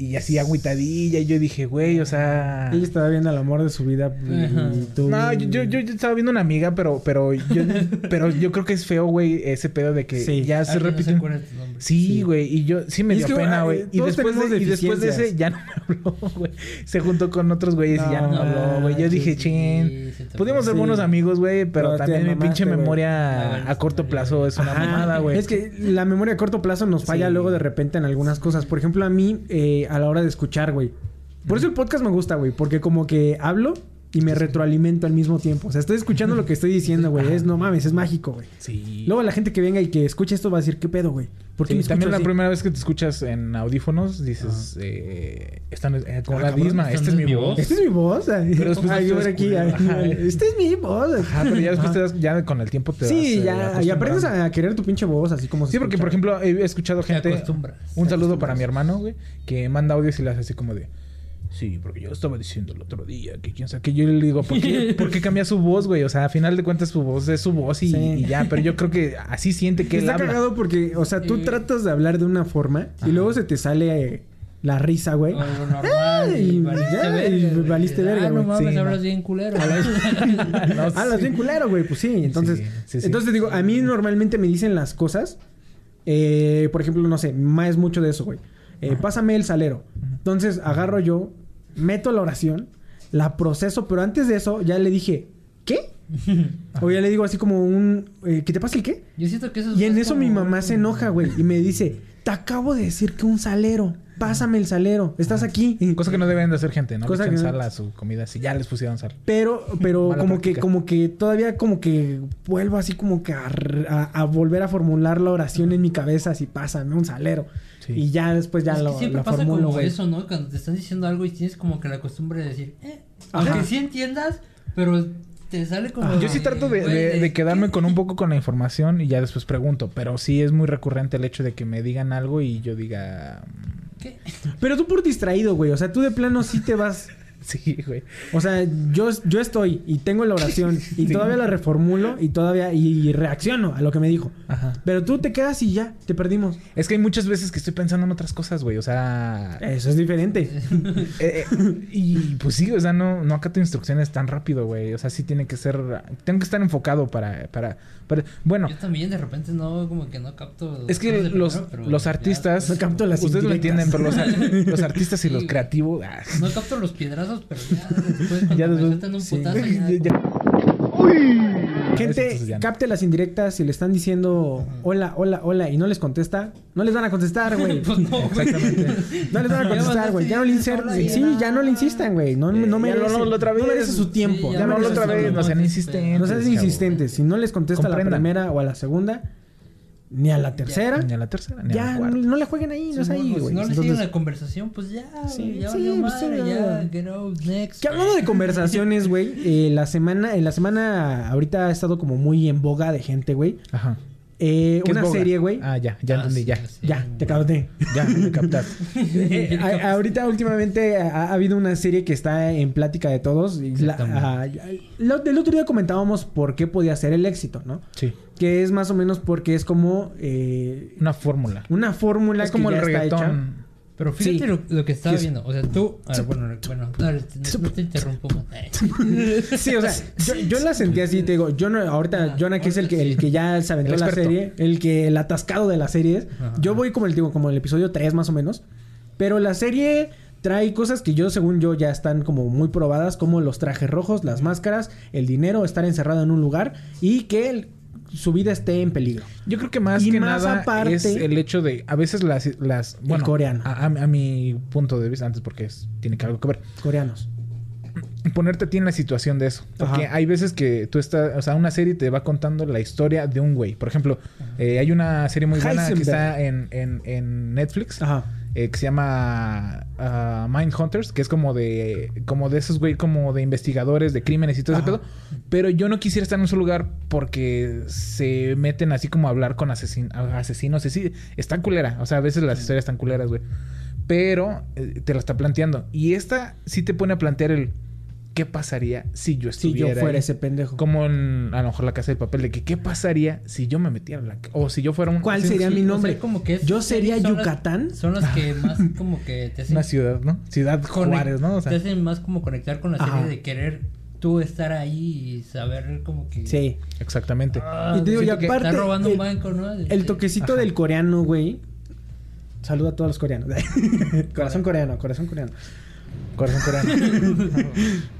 S5: Y así agüitadilla. Y yo dije, güey, o sea...
S4: Ella estaba viendo el amor de su vida y tú...
S5: No, yo, yo, yo estaba viendo una amiga, pero, pero yo, pero yo creo que es feo, güey, ese pedo de que
S4: Sí.
S5: ya se
S6: Alguien no nombre.
S5: Sí,
S4: Sí.
S5: güey, y yo sí me
S4: Y
S5: dio
S4: es que,
S5: pena,
S4: ay,
S5: güey. Y después, de, y después de ese ya no me habló, güey. Se juntó con otros güeyes y ya no me habló, güey. Yo dije,
S6: sí,
S5: chin,
S6: se te
S5: pudimos ser buenos amigos, güey, pero también mi pinche memoria a corto plazo es una
S4: Ajá.
S5: mamada, güey.
S4: Es que la memoria a corto plazo nos falla
S5: Sí.
S4: luego de repente en algunas cosas. Por ejemplo, a mí, eh, a la hora de escuchar, güey. Por eso el podcast me gusta, güey. Porque como que hablo y me retroalimento al mismo tiempo. O sea, estoy escuchando lo que estoy diciendo, güey. Es, no mames, es mágico, güey.
S5: Sí.
S4: Luego la gente que venga y que escuche esto va a decir, ¿qué pedo, güey? ¿Por qué
S5: Sí, también la
S4: así?
S5: primera vez que te escuchas en audífonos dices, eh, esta no es- eh,
S4: Ah,
S5: la
S4: cabrón,
S5: misma,
S6: esta
S5: es mi voz.
S4: Esta es mi voz. Ay,
S5: Pero después
S4: Ay,
S5: te
S4: ven aquí. Esta es mi voz.
S5: Ajá, pero ya después te das, ya con el tiempo te
S4: Sí,
S5: vas, eh,
S4: ya. Y aprendes a querer tu pinche voz, así como se
S5: Sí, porque
S4: escucha.
S5: por ejemplo he escuchado
S6: Te
S5: gente.
S6: acostumbras.
S5: Un
S6: Te
S5: saludo para mi hermano, güey, que manda audios y le hace así como de. Sí, porque yo estaba diciendo el otro día que quién sabe que yo le digo, ¿por qué, ¿por qué cambia su voz, güey? O sea, a final de cuentas su voz es su voz y,
S4: Sí.
S5: y ya, pero yo creo que así siente que él
S4: Está
S5: habla.
S4: cagado porque, o sea, tú
S6: Sí.
S4: tratas de hablar de una forma y luego se te sale eh, la risa, güey.
S6: O lo normal.
S4: y
S6: y valiste
S4: ya,
S6: verga.
S4: y
S6: güey.
S4: valiste verga,
S6: Ah, no
S4: güey.
S6: mames,
S5: Sí, no.
S6: hablas bien culero.
S5: No,
S4: Ah, las
S5: sí.
S4: bien culero, güey. Pues sí, entonces...
S5: Sí, sí, sí.
S4: Entonces digo, a mí normalmente me dicen las cosas. eh, por ejemplo, no sé, más mucho de eso, güey. Eh, pásame el salero. Entonces agarro yo, meto la oración, la proceso, pero antes de eso ya le dije, ¿qué? o ya le digo así como un... eh, ¿Que te pase el qué?
S6: Yo siento que eso es
S4: Y en eso
S6: como
S4: mi mamá se enoja, güey. Y me dice, te acabo de decir que un salero. Pásame el salero. Estás aquí.
S5: Cosa que no deben de hacer gente, ¿no?
S4: Cosa que no-
S5: sal a su comida si ya les pusieron sal.
S4: Pero, pero
S5: Mala
S4: como
S5: práctica.
S4: que, como que todavía como que vuelvo así como que a, a- a volver a formular la oración en mi cabeza así, pásame un salero.
S5: Sí.
S4: Y ya después ya
S6: Es que
S4: lo,
S6: siempre
S4: lo
S6: pasa
S4: formulo,
S6: como
S4: güey.
S6: eso, ¿no? Cuando te están diciendo algo y tienes como que la costumbre de decir, eh.
S4: Ajá.
S6: Aunque sí entiendas, pero te sale como.
S4: Ajá.
S5: Yo sí trato de, de- de quedarme con un poco con la información y ya después pregunto. Pero sí es muy recurrente el hecho de que me digan algo y yo diga.
S6: ¿Qué?
S4: Pero tú por distraído, güey. O sea, tú de plano sí te vas.
S5: Sí, güey.
S4: O sea, yo, yo estoy y tengo la oración y
S5: Sí.
S4: todavía la reformulo y todavía y reacciono a lo que me dijo.
S5: Ajá.
S4: Pero tú te quedas y ya, te perdimos.
S5: Es que hay muchas veces que estoy pensando en otras cosas, güey. O sea.
S4: Eso es diferente.
S5: eh, eh, y pues sí, o sea, no, no acato instrucciones tan rápido, güey. O sea, sí tiene que ser. Tengo que estar enfocado para. para, para- bueno,
S6: Yo también de repente no, como que no capto.
S5: es que los,
S6: primero, pero
S5: los
S6: ya
S5: artistas.
S6: después-
S4: No capto las
S5: Ustedes lo entienden, pero los, los artistas y
S6: Sí,
S5: los creativos. ah,
S6: No capto los piedrazos, pero ya después cuando
S5: Ya
S6: me
S5: después-
S6: sueltan un
S5: sí.
S6: putazo ya.
S5: Ya-
S6: como-
S4: gente
S5: ya no.
S4: capte las indirectas si le están diciendo hola, hola, hola y no les contesta, no les van a contestar, güey.
S6: Pues no, güey.
S5: Exactamente.
S4: No les van a
S6: Ya
S4: contestar, güey. Ya no le
S6: ya
S4: Sí,
S6: no.
S4: ya no le insistan, güey. No,
S5: Eh,
S4: no
S5: ya
S4: merece.
S5: lo- lo otra
S4: no
S5: vez.
S4: merece su tiempo.
S6: Sí,
S4: ya
S5: Ya
S4: no
S5: no otra vez, no sean
S6: No
S5: insistentes.
S4: No seas
S5: chavo.
S4: insistentes. Si no les contesta a la primera o a la segunda, ni a la tercera,
S5: Ni a la tercera, ni a
S4: ya
S5: la
S4: no,
S5: cuarta.
S4: no le jueguen ahí, no es
S6: Sí,
S4: ahí,
S6: pues,
S4: güey.
S6: Si no le siguen la conversación, pues ya,
S4: Sí,
S6: güey, ya
S4: sí,
S6: valió
S4: pues,
S6: madre,
S4: sí,
S6: ya,
S4: ya.
S6: get out, next.
S4: Que hablando de conversaciones, güey, eh, la semana, en la semana ahorita ha estado como muy en boga de gente, güey.
S5: Ajá.
S4: Eh,
S5: ¿Qué es
S4: una
S5: boga?
S4: serie, güey.
S5: Ah, ya, ya
S6: Ah,
S5: entendí,
S6: sí,
S5: ya.
S6: sí.
S4: Ya, te capté.
S5: Ya, me captaste.
S4: Eh, a- ahorita últimamente ha, ha habido una serie que está en plática de todos. y la- del otro día comentábamos por qué podía ser el éxito, ¿no?
S5: Sí.
S4: Que es más o menos porque es como eh,
S5: Una fórmula.
S4: una fórmula
S5: Es como
S4: que
S5: el
S4: ya está hecha.
S6: Pero fíjate
S4: Sí.
S6: lo, lo que estaba
S4: Sí.
S6: viendo. O sea, tú. A ver, bueno, bueno, no, no te interrumpo más.
S4: Sí, o sea, yo, yo la sentí así, te digo, yo no, ahorita,
S6: Ah,
S4: Jonah, que es el que, el que ya se aventó la serie, el que, el atascado de las series.
S6: Ajá.
S4: Yo voy como el, digo, como el episodio 3 más o menos. Pero la serie trae cosas que yo, según yo, ya están como muy probadas, como los trajes rojos, las máscaras, el dinero, estar encerrado en un lugar y que el- su vida esté en peligro.
S5: Yo creo que más
S4: Y
S5: que
S4: más
S5: nada
S4: aparte-
S5: es el hecho de a veces las las bueno
S4: coreano.
S5: A, a- a mi punto de vista antes porque es- tiene que algo que ver
S4: Coreanos.
S5: ponerte a ti en la situación de eso porque
S4: Ajá.
S5: hay veces que tú estás o sea una serie te va contando la historia de un güey por ejemplo eh, hay una serie muy buena que está en, en, en Netflix
S4: Ajá.
S5: Eh, que se llama ah, Mind Hunters, que es como de como de esos güey como de investigadores de crímenes y todo ese pedo. Pero yo no quisiera estar en su lugar porque se meten así como a hablar con asesin- asesinos. Así, está culera. O sea, a veces las historias están culeras, güey. Pero eh, te lo está planteando. Y esta sí te pone a plantear el qué pasaría si yo
S4: Si
S5: estuviera
S4: yo fuera
S5: ahí?
S4: ese pendejo.
S5: Como en a lo mejor la casa del papel de que qué pasaría si yo me metiera en la o si yo fuera un
S4: ¿Cuál sería
S6: Sí,
S4: mi
S6: o sea,
S4: nombre?
S6: como que es-
S4: Yo sería
S6: son las-
S4: Yucatán.
S6: Son las que más como que te hacen.
S5: una ciudad, ¿no? Ciudad Juárez, ¿no? O sea,
S6: te hacen más como conectar con la serie
S4: Ajá.
S6: de querer tú estar ahí y saber como que.
S4: Sí.
S5: exactamente.
S6: Ah,
S4: Y te digo, y aparte,
S6: Está robando
S4: el-
S6: un banco, ¿no?
S4: El toquecito del coreano, güey. Saluda a todos los coreanos. corazón coreano, corazón coreano.
S5: Corazón coreano.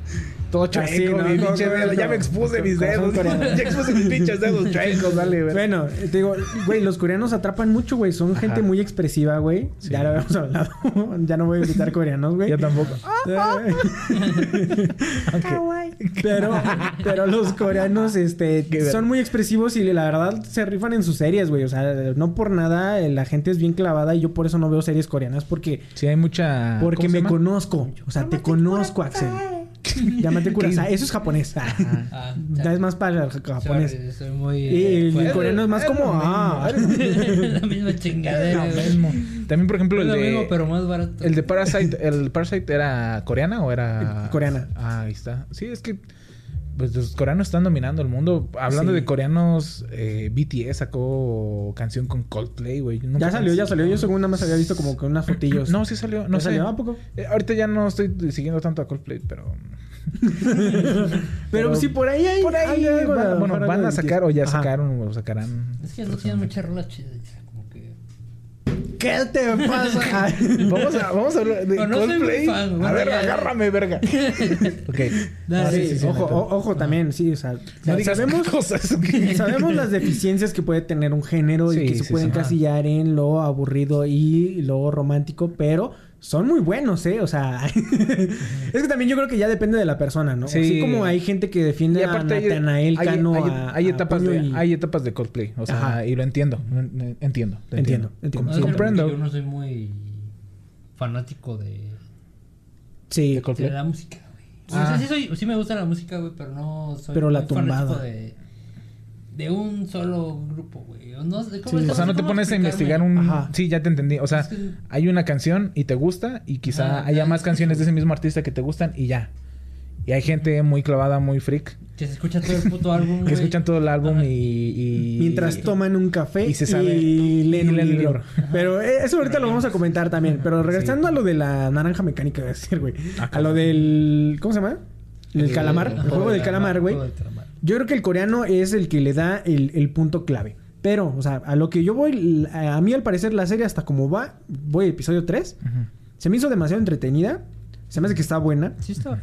S5: Todo chueco,
S4: Así, ¿no?
S5: dedo. Ya me expuse mis dedos. ya expuse mis pinches dedos chuecos, dale, güey.
S4: Bueno, te digo, güey, los coreanos atrapan mucho, güey. Son
S5: Ajá.
S4: gente muy expresiva, güey.
S5: Sí.
S4: Ya lo habíamos hablado. ya no voy a invitar coreanos, güey.
S5: Yo tampoco.
S4: pero, pero los coreanos, este, son muy expresivos y la verdad se rifan en sus series, güey. O sea, no por nada eh, la gente es bien clavada y yo por eso no veo series coreanas porque,
S5: Sí, hay mucha.
S4: porque
S5: ¿cómo se
S4: me conozco. O sea, te conozco, Axel. Llámate Kurasai. Eso es japonés.
S6: Ah,
S4: Ya es más para el japonés.
S6: sorry, soy muy.
S4: Y el
S6: pues,
S4: coreano es más como,
S5: mismo,
S4: ah.
S6: la misma chingadera,
S5: Lo
S6: güey.
S5: mismo. También, por ejemplo,
S6: Es
S5: el
S6: lo
S5: de.
S6: mismo, pero más barato.
S5: El de Parasite, ¿el Parasite era coreana o era...?
S4: Coreana.
S5: Ah, ahí está. Sí, es que... Pues los coreanos están dominando el mundo. Hablando
S4: Sí.
S5: de coreanos, eh, BTS sacó canción con Coldplay, güey.
S4: Ya salió, ya salió. Yo según nada más había visto como que unas fotillos.
S5: No, sí salió. No
S4: ¿Ya
S5: sé.
S4: salió? ¿A poco?
S5: Eh, ahorita ya no estoy siguiendo tanto a Coldplay, pero...
S4: Pero, sí, por ahí hay.
S5: Por ahí
S4: hay
S5: bueno, van a sacar o ya
S4: Ajá.
S5: sacaron o sacarán.
S6: Es que no tienen muchas rolas chidas.
S4: ¿Qué te pasa? Ay.
S5: Vamos a, vamos a hablar de
S6: No, no soy muy
S5: Coldplay.
S6: fan,
S5: a ver,
S6: ya-
S5: agárrame, verga. ok.
S6: Dale,
S5: Ah,
S4: Sí,
S5: sí, sí,
S4: ojo, o- ojo también, sí, o sea,
S5: No digas
S4: sabemos,
S5: cosas.
S4: sabemos las deficiencias que puede tener un género y
S5: Sí,
S4: que se
S5: sí.
S4: encasillar en lo aburrido y lo romántico, pero son muy buenos, ¿eh? O sea, es que también yo creo que ya depende de la persona, ¿no?
S5: Sí.
S4: Así como hay gente que defiende
S5: Y
S4: a Natanael
S5: hay-
S4: Cano
S5: hay-
S4: a-
S5: hay
S4: a
S5: etapas de,
S4: y-
S5: hay etapas de cosplay, o sea,
S4: Ajá.
S5: y lo entiendo, entiendo,
S4: Entiendo, entiendo.
S6: No,
S4: Sí,
S6: yo-
S5: comprendo.
S6: Yo no soy muy fanático de,
S4: Sí,
S5: de
S6: de la música, güey. O
S5: Ah.
S6: sea, sí, soy, sí me gusta la música, güey, pero no soy
S4: Pero la
S6: muy fanático
S4: tumbada.
S6: de, de un solo grupo, güey. O, no, sé, ¿cómo-
S4: Sí.
S5: O sea, no te pones a investigar un...
S4: Ajá.
S5: Sí, ya te entendí. O sea,
S6: Es que-
S5: hay una canción y te gusta y quizá
S6: Ajá,
S5: haya
S6: ya.
S5: más canciones de ese mismo artista que te gustan y ya. Y hay gente muy clavada, muy freak,
S6: Que se escucha todo el puto álbum,
S5: que escuchan todo el álbum y, y-
S4: Mientras
S5: y-
S4: toman un café
S5: y se sabe-
S4: leen un
S5: y leen el
S4: libro.
S5: libro.
S4: Pero eh, eso ahorita lo vamos a comentar también. Pero regresando a lo de la naranja mecánica, voy a decir, güey.
S5: Ah,
S4: a lo del... ¿Cómo se llama? El calamar.
S6: Ajá,
S4: El juego del calamar, güey. Yo creo que el coreano es el que le da el, el punto clave. Pero, o sea, a lo que yo voy... A mí, al parecer, la serie hasta como va... Voy al episodio 3.
S5: Ujú.
S4: Se me hizo demasiado entretenida. Se me hace que está buena.
S6: Sí, está.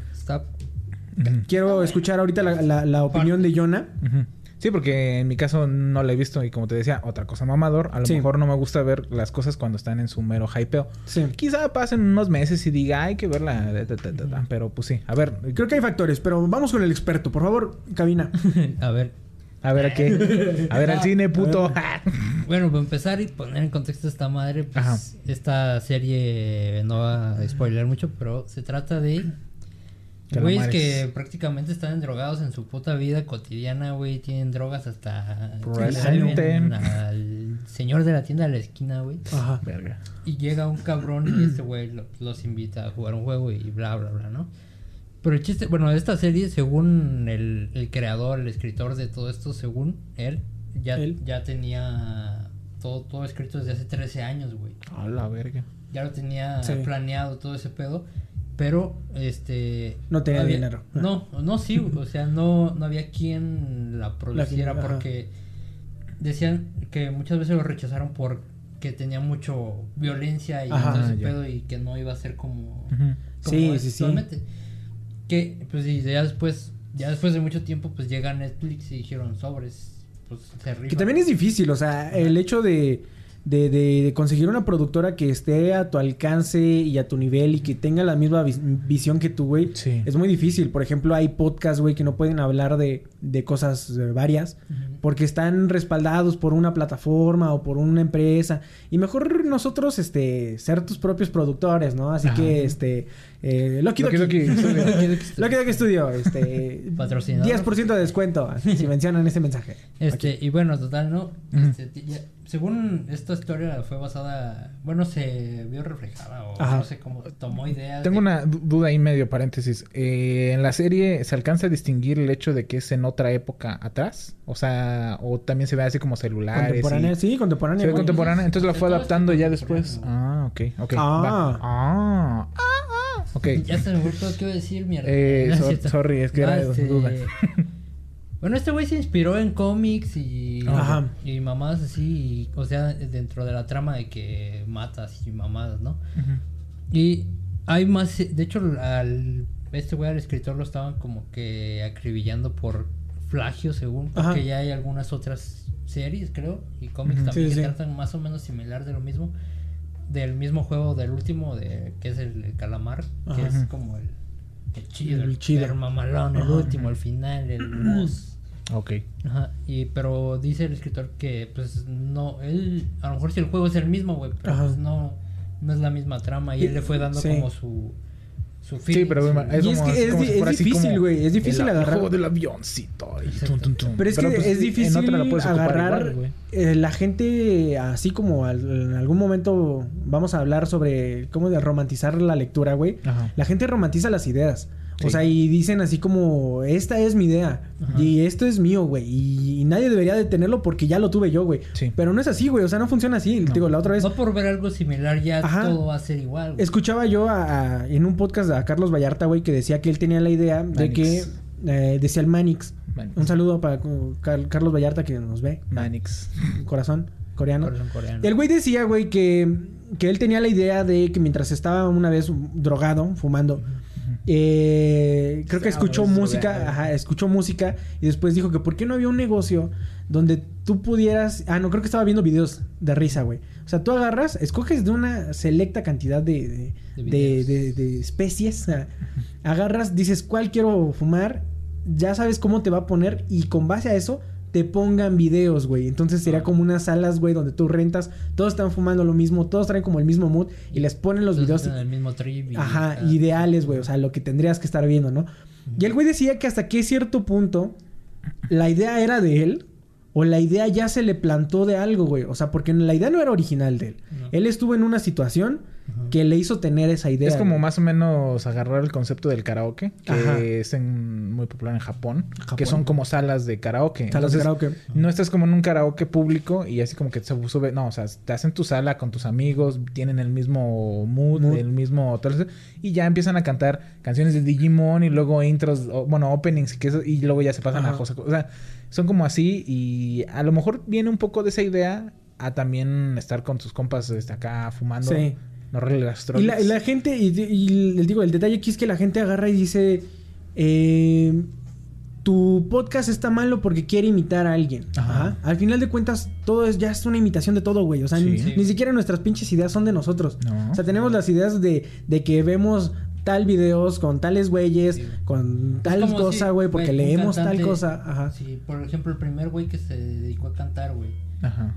S4: Quiero escuchar ahorita la, la- la opinión de Jonah.
S5: Ujú. Sí, porque en mi caso no la he visto y como te decía, otra cosa mamador. A lo
S4: Sí.
S5: mejor no me gusta ver las cosas cuando están en su mero hypeo.
S4: Sí.
S5: Quizá pasen unos meses y diga, hay que verla. Pero pues sí, a ver.
S4: Creo que hay factores, pero vamos con el experto. Por favor, cabina.
S6: A ver,
S5: A ver a qué. A ver al cine, puto.
S6: bueno, para empezar y poner en contexto esta madre, pues
S5: Ajá.
S6: esta serie no va a spoiler mucho, pero se trata de güeyes
S5: Calamares.
S6: que prácticamente están drogados en su puta vida cotidiana, güey, tienen drogas hasta deben al señor de la tienda de la esquina, güey.
S4: Ajá.
S5: Verga.
S6: Y llega un cabrón y este güey lo- los invita a jugar un juego y bla, bla, bla, ¿no? Pero el chiste, bueno, de esta serie, según el, el creador, el escritor de todo esto, según él, ya, ya tenía todo, todo escrito desde hace 13 años, güey.
S5: A la verga.
S6: Ya lo tenía
S4: Sí.
S6: planeado todo ese pedo. Pero, este...
S4: No tenía
S6: había-
S4: dinero.
S6: No, no, sí, o sea, no, no había quien la produciera porque decían que muchas veces lo rechazaron porque tenía mucho violencia y
S4: Ajá,
S6: todo ese
S5: ya.
S6: pedo y que no iba a ser como,
S4: Sí,
S6: es
S4: sí, sí.
S6: Que, pues, y ya después, ya después de mucho tiempo, pues llega Netflix y dijeron sobres, pues, se
S4: Que
S6: rifa.
S4: también es difícil, o sea, el hecho de, de, de- de conseguir una productora que esté a tu alcance y a tu nivel y que tenga la misma vis- visión que tú, güey,
S5: Sí.
S4: es muy difícil. Por ejemplo, hay podcasts, güey, que no pueden hablar de, de cosas eh, varias porque están respaldados por una plataforma o por una empresa. Y mejor nosotros, este, ser tus propios productores, ¿no? Así
S5: Ajá.
S4: que, este, eh, Loki
S5: Loki
S4: Doki.
S5: Doki Studio.
S4: Loki Doki Studio, este,
S6: Patrocinador.
S4: 10% de descuento si mencionan ese mensaje.
S6: Este, y bueno, total, ¿no? Este, ya- según esta historia fue basada, bueno, se vio reflejada o
S4: Ajá.
S6: no sé cómo tomó ideas.
S5: Tengo
S6: de-
S5: una du- duda ahí medio paréntesis. Eh, en la serie se alcanza a distinguir el hecho de que es en otra época atrás, o sea, o también se ve así como celulares.
S4: Contemporánea,
S5: y-
S4: sí, contemporánea.
S5: Se ve contemporánea, entonces la fue
S6: Todo es
S5: adaptando ya después. Ah, ok, ok.
S4: Ah.
S5: va. Ah, ah, ah, ok.
S6: Ya se me olvidó qué iba a decir, mierda.
S5: Eh,
S6: No
S5: so- sorry, es que era de
S6: este,
S5: duda.
S6: Bueno, este güey se inspiró en cómics y,
S4: Ajá.
S6: y mamadas así, y, o sea, dentro de la trama de que matas y mamadas, ¿no?
S5: Ujú.
S6: Y hay más, de hecho, al este güey al escritor lo estaban como que acribillando por flagio, según, porque
S4: Ajá.
S6: ya hay algunas otras series, creo, y cómics
S5: Ujú.
S6: también
S4: Sí,
S6: que
S4: sí.
S6: tratan más o menos similar de lo mismo, del mismo juego del último, de que es el, el calamar, que
S4: Ajá.
S6: es como el, el chido,
S4: El
S6: el,
S4: chido.
S6: super mamalón, el
S4: Ajá.
S6: último, el final, el boss.
S5: Ok.
S6: Ajá, y pero dice el escritor que pues no, él, a lo mejor si el juego es el mismo, güey, pero
S4: Ajá.
S6: pues no, no es la misma trama y él le fue dando
S4: Sí.
S6: como su, su
S5: Sí, pero
S6: su-
S5: es
S4: Y es
S5: como,
S4: que es
S5: como si
S4: difícil, güey, es difícil
S5: el,
S4: agarrar-
S5: El juego del avioncito. y
S6: Exacto.
S5: tum, tum, tum.
S4: Pero es que
S5: pues,
S4: es difícil agarrar
S5: igual,
S4: eh, la gente, así como al- en algún momento vamos a hablar sobre cómo de romantizar la lectura, güey. La gente romantiza las ideas. O sea, y dicen así como, esta es mi idea.
S6: Ajá.
S4: Y esto es mío, güey. Y, y nadie debería de tenerlo porque ya lo tuve yo, güey.
S5: Sí.
S4: Pero no es así, güey. O sea, no funciona así.
S5: No.
S4: Digo, la otra vez...
S6: no por ver algo similar ya
S4: Ajá.
S6: todo va a ser igual. güey.
S4: Escuchaba yo a- a- en un podcast a Carlos Vallarta, güey, que decía que él tenía la idea de que... eh, decía el Manix.
S5: Manix.
S4: Un saludo para uh, Car- Carlos Vallarta que nos ve.
S5: Manix.
S4: Corazón coreano.
S6: Corazón coreano.
S4: El güey decía, güey, que, que él tenía la idea de que mientras estaba una vez drogado, fumando, eh, creo que
S5: Estaba
S4: escuchó música, ajá, escuchó música y después dijo que por qué no había un negocio donde tú pudieras, ah, no, creo que estaba viendo videos de risa, güey. O sea, tú agarras, escoges de una selecta cantidad de, de,
S6: De
S4: de- de- de especies, o sea, agarras, dices cuál quiero fumar, ya sabes cómo te va a poner y con base a eso te pongan videos, güey. Entonces sería
S6: Ah.
S4: como unas salas, güey, donde tú rentas, todos están fumando lo mismo, todos traen como el mismo mood y les ponen los videos
S6: el mismo trip y-
S4: Ajá, ideales, güey. O sea, lo que tendrías que estar viendo, ¿no? Y el güey decía que hasta qué cierto punto la idea era de él o la idea ya se le plantó de algo, güey. O sea, porque la idea no era original de él.
S6: No.
S4: Él estuvo en una situación que le hizo tener esa idea.
S5: Es como
S4: güey.
S5: más o menos agarrar el concepto del karaoke, que
S4: Ajá.
S5: es en- muy popular en Japón,
S4: Japón.
S5: que son como salas de karaoke.
S4: Salas de karaoke.
S5: No estás como en un karaoke público y así como que se sube, no, o sea, te hacen tu sala con tus amigos, tienen el mismo mood,
S4: Mood.
S5: el mismo tal y ya empiezan a cantar canciones de Digimon y luego intros, o, bueno, openings y que eso, y luego ya se pasan
S4: Ajá.
S5: a cosas, o sea, son como así y a lo mejor viene un poco de esa idea a también estar con tus compas este, acá fumando.
S4: Sí.
S5: No las
S4: Y la, y la gente, y, y les digo, el detalle aquí es que la gente agarra y dice, eh, tu podcast está malo porque quiere imitar a alguien.
S5: Ajá.
S4: Ajá. Al final de cuentas, todo es ya es una imitación de todo, güey. O sea, ni,
S5: Sí.
S4: ni siquiera nuestras pinches ideas son de nosotros.
S5: No.
S4: O sea, tenemos las ideas de, de que vemos tal videos con tales güeyes, con tal cosa,
S6: si,
S4: güey, porque leemos
S6: cantante-
S4: tal cosa. Ajá.
S6: Sí, por ejemplo, el primer güey que se dedicó a cantar, güey.
S5: Ajá.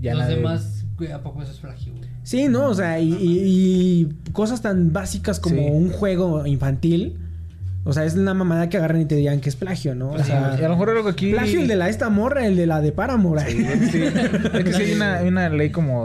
S5: Ya
S6: Los demás, güey, ¿a poco eso es güey?
S4: Sí, ¿no? O sea, y, y- y cosas tan básicas como
S5: Sí.
S4: un juego infantil. O sea, es una mamada que agarran y te digan que es plagio, ¿no? O
S5: Sí,
S4: sea,
S5: a lo mejor algo aquí.
S4: plagio el de la esta morra, el de la de Paramore.
S5: Sí, sí. Es que sí hay una, ley como,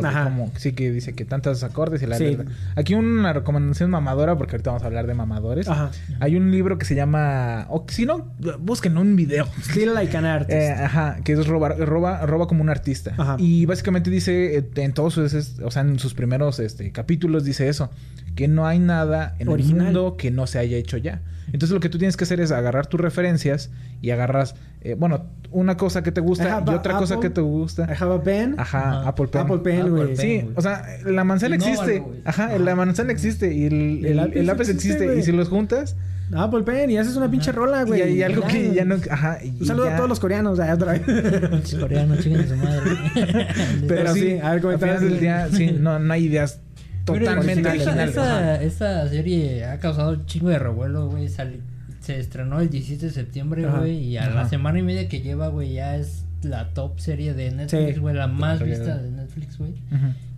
S5: sí que dice que tantos acordes y la
S4: Sí.
S5: Aquí una recomendación mamadora, porque ahorita vamos a hablar de mamadores.
S4: Ajá.
S5: Hay un libro que se llama. O si no, busquen un video.
S4: Still like an artist.
S5: Eh, ajá, que es roba, roba, roba como un artista.
S4: Ajá.
S5: Y básicamente dice, eh, en todos sus, o sea, en sus primeros este, capítulos dice eso, que no hay nada en
S4: Original.
S5: el mundo que no se haya hecho ya. Entonces lo que tú tienes que hacer es agarrar tus referencias y agarras, eh, bueno, una cosa que te gusta y otra cosa que te gusta.
S4: I have a pen.
S5: Ajá. Apple Pen.
S4: Apple Pen,
S6: Apple
S4: güey.
S6: Pen.
S5: Sí, o sea, la manzana existe. Ajá, la manzana existe y el,
S4: El
S5: el,
S4: lápiz
S5: el lápiz
S4: existe,
S5: y si los juntas,
S4: Apple Pen y haces una pinche rola, güey.
S5: y algo
S4: Ya.
S5: que ya no. Ajá.
S4: Un saludo
S5: ya-
S4: a todos los coreanos, otra vez.
S6: Pinches coreanos, chinguen a su madre.
S5: Pero,
S4: Pero
S5: sí,
S4: sí, a ver,
S5: del día, sí, no, no hay ideas totalmente
S6: esa-
S5: originales.
S6: Esa, esa serie ha causado un chingo de revuelo, güey. Se estrenó el 17 de septiembre, güey. Y a la semana y media que lleva, güey, ya es la top serie de Netflix,
S4: Sí.
S6: güey. La más vista de Netflix, güey.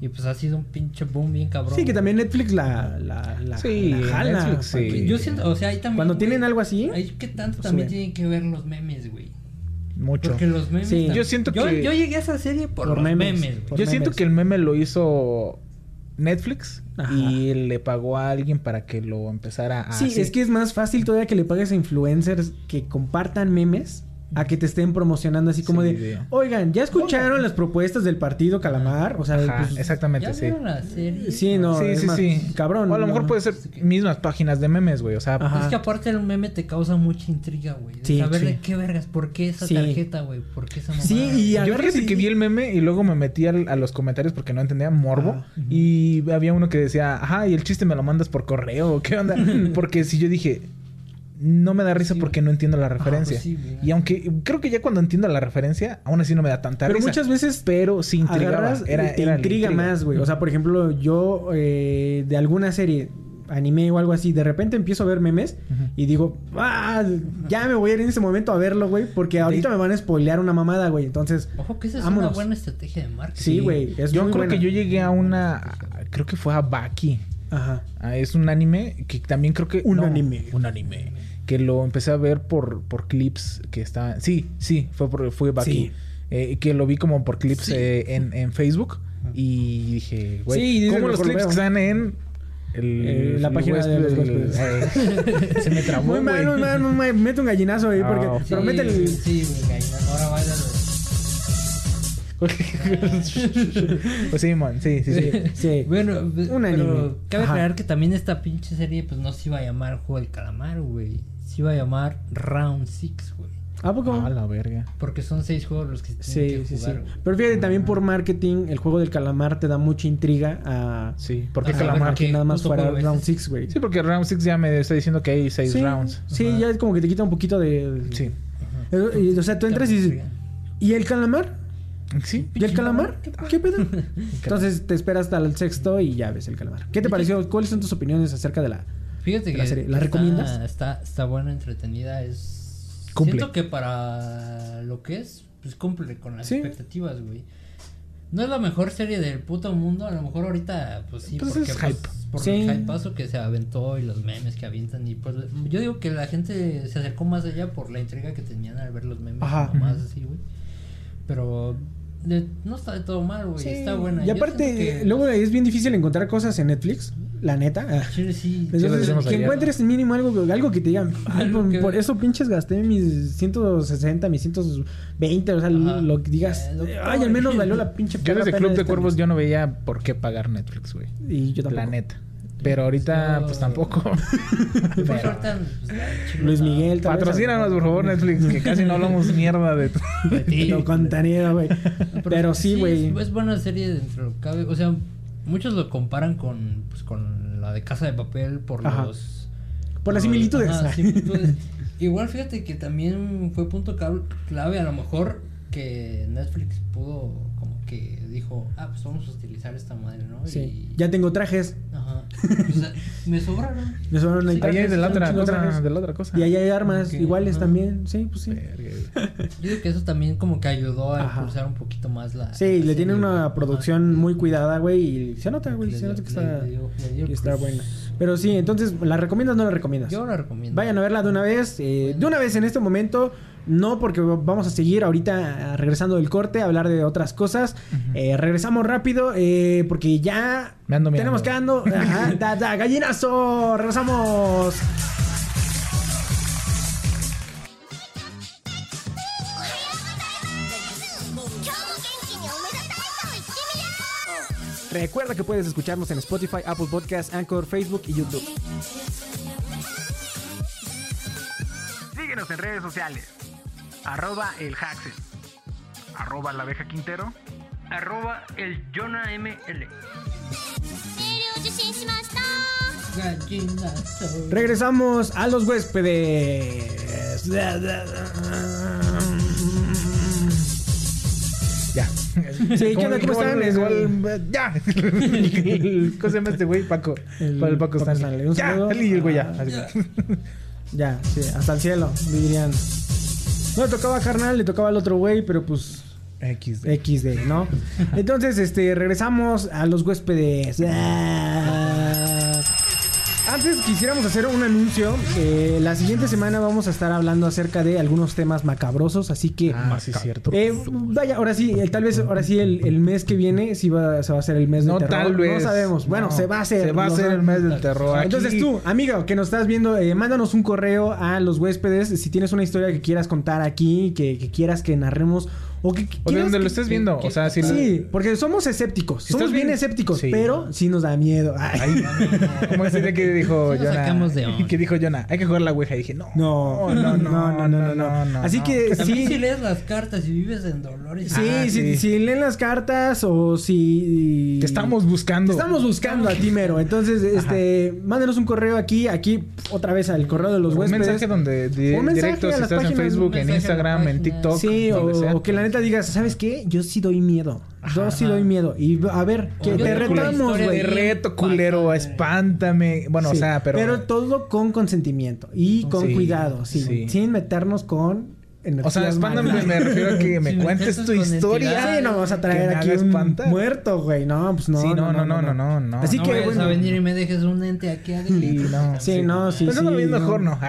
S6: Y pues ha sido un pinche boom bien cabrón.
S4: Sí, que también Netflix la, la, la,
S5: Sí,
S4: la jala.
S5: Netflix, sí.
S6: Yo siento, o sea, ahí también.
S4: Cuando tienen algo así,
S6: Ahí que tanto
S4: pues,
S6: también
S4: sube.
S6: tienen que ver los memes, güey.
S5: Mucho.
S6: Porque los memes.
S4: Sí.
S6: tam-
S5: Yo siento
S6: yo,
S5: que-
S6: Yo llegué a esa serie por,
S4: Por
S6: los
S4: memes.
S6: memes, güey.
S4: Por
S5: Yo siento que el meme lo hizo Netflix
S4: Ajá.
S5: y le pagó a alguien para que lo empezara a.
S4: Sí,
S5: hacer.
S4: es que es más fácil todavía que le pagues a influencers que compartan memes a que te estén promocionando así como
S5: Sí,
S4: de,
S5: de-
S4: oigan, ¿ya escucharon las propuestas del partido Calamar? O sea,
S5: Ajá,
S4: pues,
S5: exactamente,
S6: ¿Ya
S5: sí.
S6: la serie?
S4: Sí, no,
S5: sí,
S4: es
S5: sí,
S4: más,
S5: sí.
S4: cabrón.
S5: O a lo mejor
S4: no.
S5: puede ser mismas páginas de memes, güey. O sea,
S4: Ajá.
S6: Es que aparte el meme te causa mucha intriga, güey. De
S4: Sí,
S6: saber
S4: sí.
S6: de qué vergas, por qué esa
S4: Sí.
S6: tarjeta, güey, por qué esa mamada.
S4: Sí, y
S5: Yo fíjate que vi el meme y luego me metí al- a los comentarios porque no entendía morbo.
S4: Ajá.
S5: Y había uno que decía, ajá, y el chiste me lo mandas por correo, ¿qué onda? porque si yo dije, no me da risa
S6: Sí,
S5: porque no entiendo la referencia.
S6: pues sí, güey.
S5: y aunque creo que ya cuando entiendo la referencia, aún así no me da tanta
S4: Pero
S5: risa.
S4: muchas veces
S5: pero sí intrigaba. Era,
S4: te
S5: era
S4: intriga
S5: intriga.
S4: más, güey. O sea, por ejemplo, yo eh, de alguna serie, anime o algo así, de repente empiezo a ver memes y digo, ah, ya me voy a ir en ese momento a verlo, güey, porque ahorita me van a spoilear una mamada, güey. Entonces,
S6: Ojo que esa es
S4: Vámonos.
S6: una buena estrategia de marketing.
S4: Sí, güey, es
S5: yo
S4: muy
S5: creo
S4: buena.
S5: que yo llegué a una. Creo que fue a Baki.
S4: ajá.
S5: Ah, es un anime que también creo que.
S4: Un
S5: no,
S4: anime.
S5: Un anime. Que lo empecé a ver por, por clips que estaban. Sí, sí, fue por fue Baki.
S4: Sí.
S5: Eh, que lo vi como por clips
S6: Sí.
S5: eh, en, en Facebook. Y dije, güey,
S4: Sí,
S5: ¿cómo los clips que están en. El,
S4: Eh, la
S5: el
S4: página de los
S5: el-
S4: huéspedes.
S5: eh, se me trabó,
S4: Muy mal, muy
S5: güey.
S4: mal, muy mal. Mete un gallinazo ahí, porque.
S5: Ah,
S6: Sí,
S4: pero mete el.
S6: Sí, güey, ahora
S5: pues sí, man, sí, sí, sí.
S4: Sí.
S6: Bueno,
S4: Un
S6: pero
S4: anime.
S6: cabe aclarar que también esta pinche serie pues no se iba a llamar Juego del Calamar, güey. Se iba a llamar Round 6, güey.
S4: ¿A poco?
S5: Ah, la verga.
S6: Porque son seis juegos los que se
S4: Sí,
S6: tienen que
S4: sí, sí.
S6: jugar, güey.
S4: Pero fíjate, también por marketing, el juego del calamar te da mucha intriga a.
S5: Sí, porque
S6: Ah,
S5: Calamar.
S6: bueno,
S4: que
S6: ¿qué
S4: nada más fuera round
S6: ese?
S4: 6, güey.
S5: Sí, porque Round 6 ya me está diciendo que hay 6
S4: sí,
S5: rounds.
S4: Sí,
S6: Ajá.
S4: ya es como que te quita un poquito de.
S5: Sí.
S6: Ajá.
S4: Eh, o sea, tú entras y dices. ¿y el calamar?
S5: Sí.
S4: ¿Y el calamar?
S6: ¿Qué
S4: ¿Qué pedo? Entonces te esperas hasta el sexto y ya ves el calamar. ¿Qué te pareció? ¿Cuáles son tus opiniones acerca de la.?
S6: Fíjate que
S4: la serie. ¿La
S6: está-
S4: recomiendas?
S6: Está, está buena, entretenida, es...
S5: Cumple.
S6: Siento que para lo que es, pues cumple con las
S4: Sí.
S6: expectativas, güey. No es la mejor serie del puto mundo, a lo mejor ahorita, pues sí,
S5: Pues
S6: porque
S5: es
S6: pues,
S5: hype.
S6: por
S4: Sí.
S6: el hypeazo que se aventó y los memes que avientan y pues yo digo que la gente se acercó más allá por la intriga que tenían al ver los memes
S4: Ajá.
S6: más así, güey. Pero de- no está de todo mal, güey,
S4: Sí.
S6: está buena.
S4: Y aparte,
S6: que-
S4: luego es bien difícil encontrar cosas en Netflix. La neta. Ah.
S6: Chile sí.
S4: Entonces,
S5: decimos
S4: que encuentres mínimo algo, algo que te digan, "Ay, por,
S6: Que-
S4: por eso pinches gasté mis 160, mis 120, o sea,
S6: Ajá.
S4: lo que digas,
S6: Eh, lo-
S4: ay, al menos valió la pinche
S5: Yo desde Club de
S4: este
S5: Cuervos
S4: mes".
S5: yo no veía por qué pagar Netflix, güey.
S4: Y yo tampoco.
S5: La neta. Pero ahorita, pues tampoco. Pero-
S6: pues.
S4: Luis Miguel,
S5: Patrocínanos, por favor, Netflix, que casi no hablamos mierda de...
S4: Lo contenido, güey. Pero sí, güey.
S6: Es, es buena serie dentro de lo que cabe. O sea, muchos lo comparan con, pues, con la de Casa de Papel por
S4: Ajá.
S6: los
S4: Por las similitudes.
S6: Ajá, similitudes. Igual fíjate que también fue punto clave a lo mejor que Netflix pudo que dijo, ah, pues vamos a utilizar esta madre, ¿no?
S4: Sí.
S6: Y...
S4: Ya tengo trajes.
S6: Ajá. O sea, me sobraron.
S4: Me sobraron ahí
S6: Sí.
S4: Trajes,
S5: es de la otra,
S4: de
S5: otra-
S4: trajes.
S5: de la otra cosa.
S4: Y ahí hay armas iguales
S6: ajá.
S4: también. Sí, pues sí.
S6: Yo digo que eso también como que ayudó a
S4: Ajá.
S6: impulsar un poquito más la...
S4: Sí,
S6: la
S4: le tiene una producción
S6: Ajá.
S4: muy cuidada, güey. Y se nota, güey. Se nota que está,
S6: le dio- le dio
S4: que está buena. Pero sí, entonces, ¿la recomiendas o no la recomiendas?
S6: Yo la recomiendo.
S4: Vayan a verla de una vez. eh, de una vez en este momento. No, porque vamos a seguir ahorita ah, regresando del corte a hablar de otras cosas. Eh, regresamos rápido eh, porque ya
S5: Me ando
S4: tenemos que ando. Ajá, da, da, gallinazo. Regresamos. Recuerda que puedes escucharnos en Spotify, Apple Podcasts, Anchor, Facebook y YouTube.
S1: Síguenos en redes sociales arroba el Haxel, arroba la abeja Quintero,
S6: arroba el Jonah ML.
S4: Regresamos a los huéspedes.
S5: Ya.
S4: Sí, ¿qué onda? ¿Cómo están?
S5: Igual, ya. ¿Cómo se llama este güey? Paco.
S4: El,
S5: el Paco Stanley. Ya,
S4: saludo.
S5: El güey ya.
S4: Ya, sí, hasta el cielo, dirían. No le tocaba a carnal, le tocaba al otro güey, pero pues
S5: XD.
S4: XD, ¿no? Entonces, este, regresamos a los huéspedes. Ah. Antes quisiéramos hacer un anuncio. Eh, la siguiente semana vamos a estar hablando acerca de algunos temas macabrosos, así que...
S5: Ah, sí, es cierto.
S4: Eh, vaya, ahora sí, el- tal vez ahora sí el, el mes que viene sí va, se va a hacer el mes
S5: No,
S4: de terror.
S5: tal vez.
S4: No sabemos. Bueno,
S5: No.
S4: se va a hacer.
S5: Se va a hacer el mes del terror.
S4: Entonces tú, amigo, que nos estás viendo, eh, mándanos un correo a los huéspedes si tienes una historia que quieras contar aquí, que, que quieras que narremos o que
S5: O de donde
S4: que-
S5: lo estés viendo. O sea, si
S4: Sí, porque somos escépticos,
S5: Si
S4: somos bien
S5: bien-
S4: escépticos,
S5: Sí.
S4: pero sí nos da miedo. Ay.
S5: Ay, como ese día que dijo
S6: Sí
S5: Jonah.
S6: sacamos de.
S5: Que dijo Jonah, hay que jugar la ouija. Y dije, no.
S4: No, no, no, no, no, no,
S5: no,
S4: Así
S5: no.
S4: que sí,
S6: si lees las cartas y vives en dolores.
S4: sí,
S5: Ah,
S4: sí,
S5: sí.
S4: si leen las cartas o si
S5: Te estamos buscando.
S4: Te estamos buscando a ti, mero. Entonces, este, mándenos un correo aquí, aquí otra vez al correo de los
S5: un
S4: huéspedes.
S5: mensaje donde
S4: Un mensaje
S5: directo
S4: a
S5: si estás en Facebook, en Instagram, en. TikTok.
S4: Sí,
S5: donde
S4: o que la neta digas, ¿sabes qué? Yo sí doy miedo. Yo sí doy miedo. Y a ver, que te retamos, güey.
S5: Te reto, culero, espántame. Bueno,
S4: Sí,
S5: o sea, pero.
S4: todo con consentimiento y con
S5: Sí,
S4: cuidado, sí, sin meternos con
S5: O sea, espántame,
S4: malas.
S5: me refiero a que me
S6: Si
S5: cuentes tu historia.
S4: Sí, no vamos a traer aquí un
S5: espantar.
S4: muerto, güey. No, pues no.
S5: Sí, no, no, no, no, no, no.
S4: Así
S6: no
S4: que,
S6: vayas
S4: bueno.
S6: a venir y me dejes un ente aquí adentro.
S5: Sí, no.
S4: Sí, no, sí,
S5: Pues no,
S4: sí,
S5: viendo
S4: no.
S5: horno.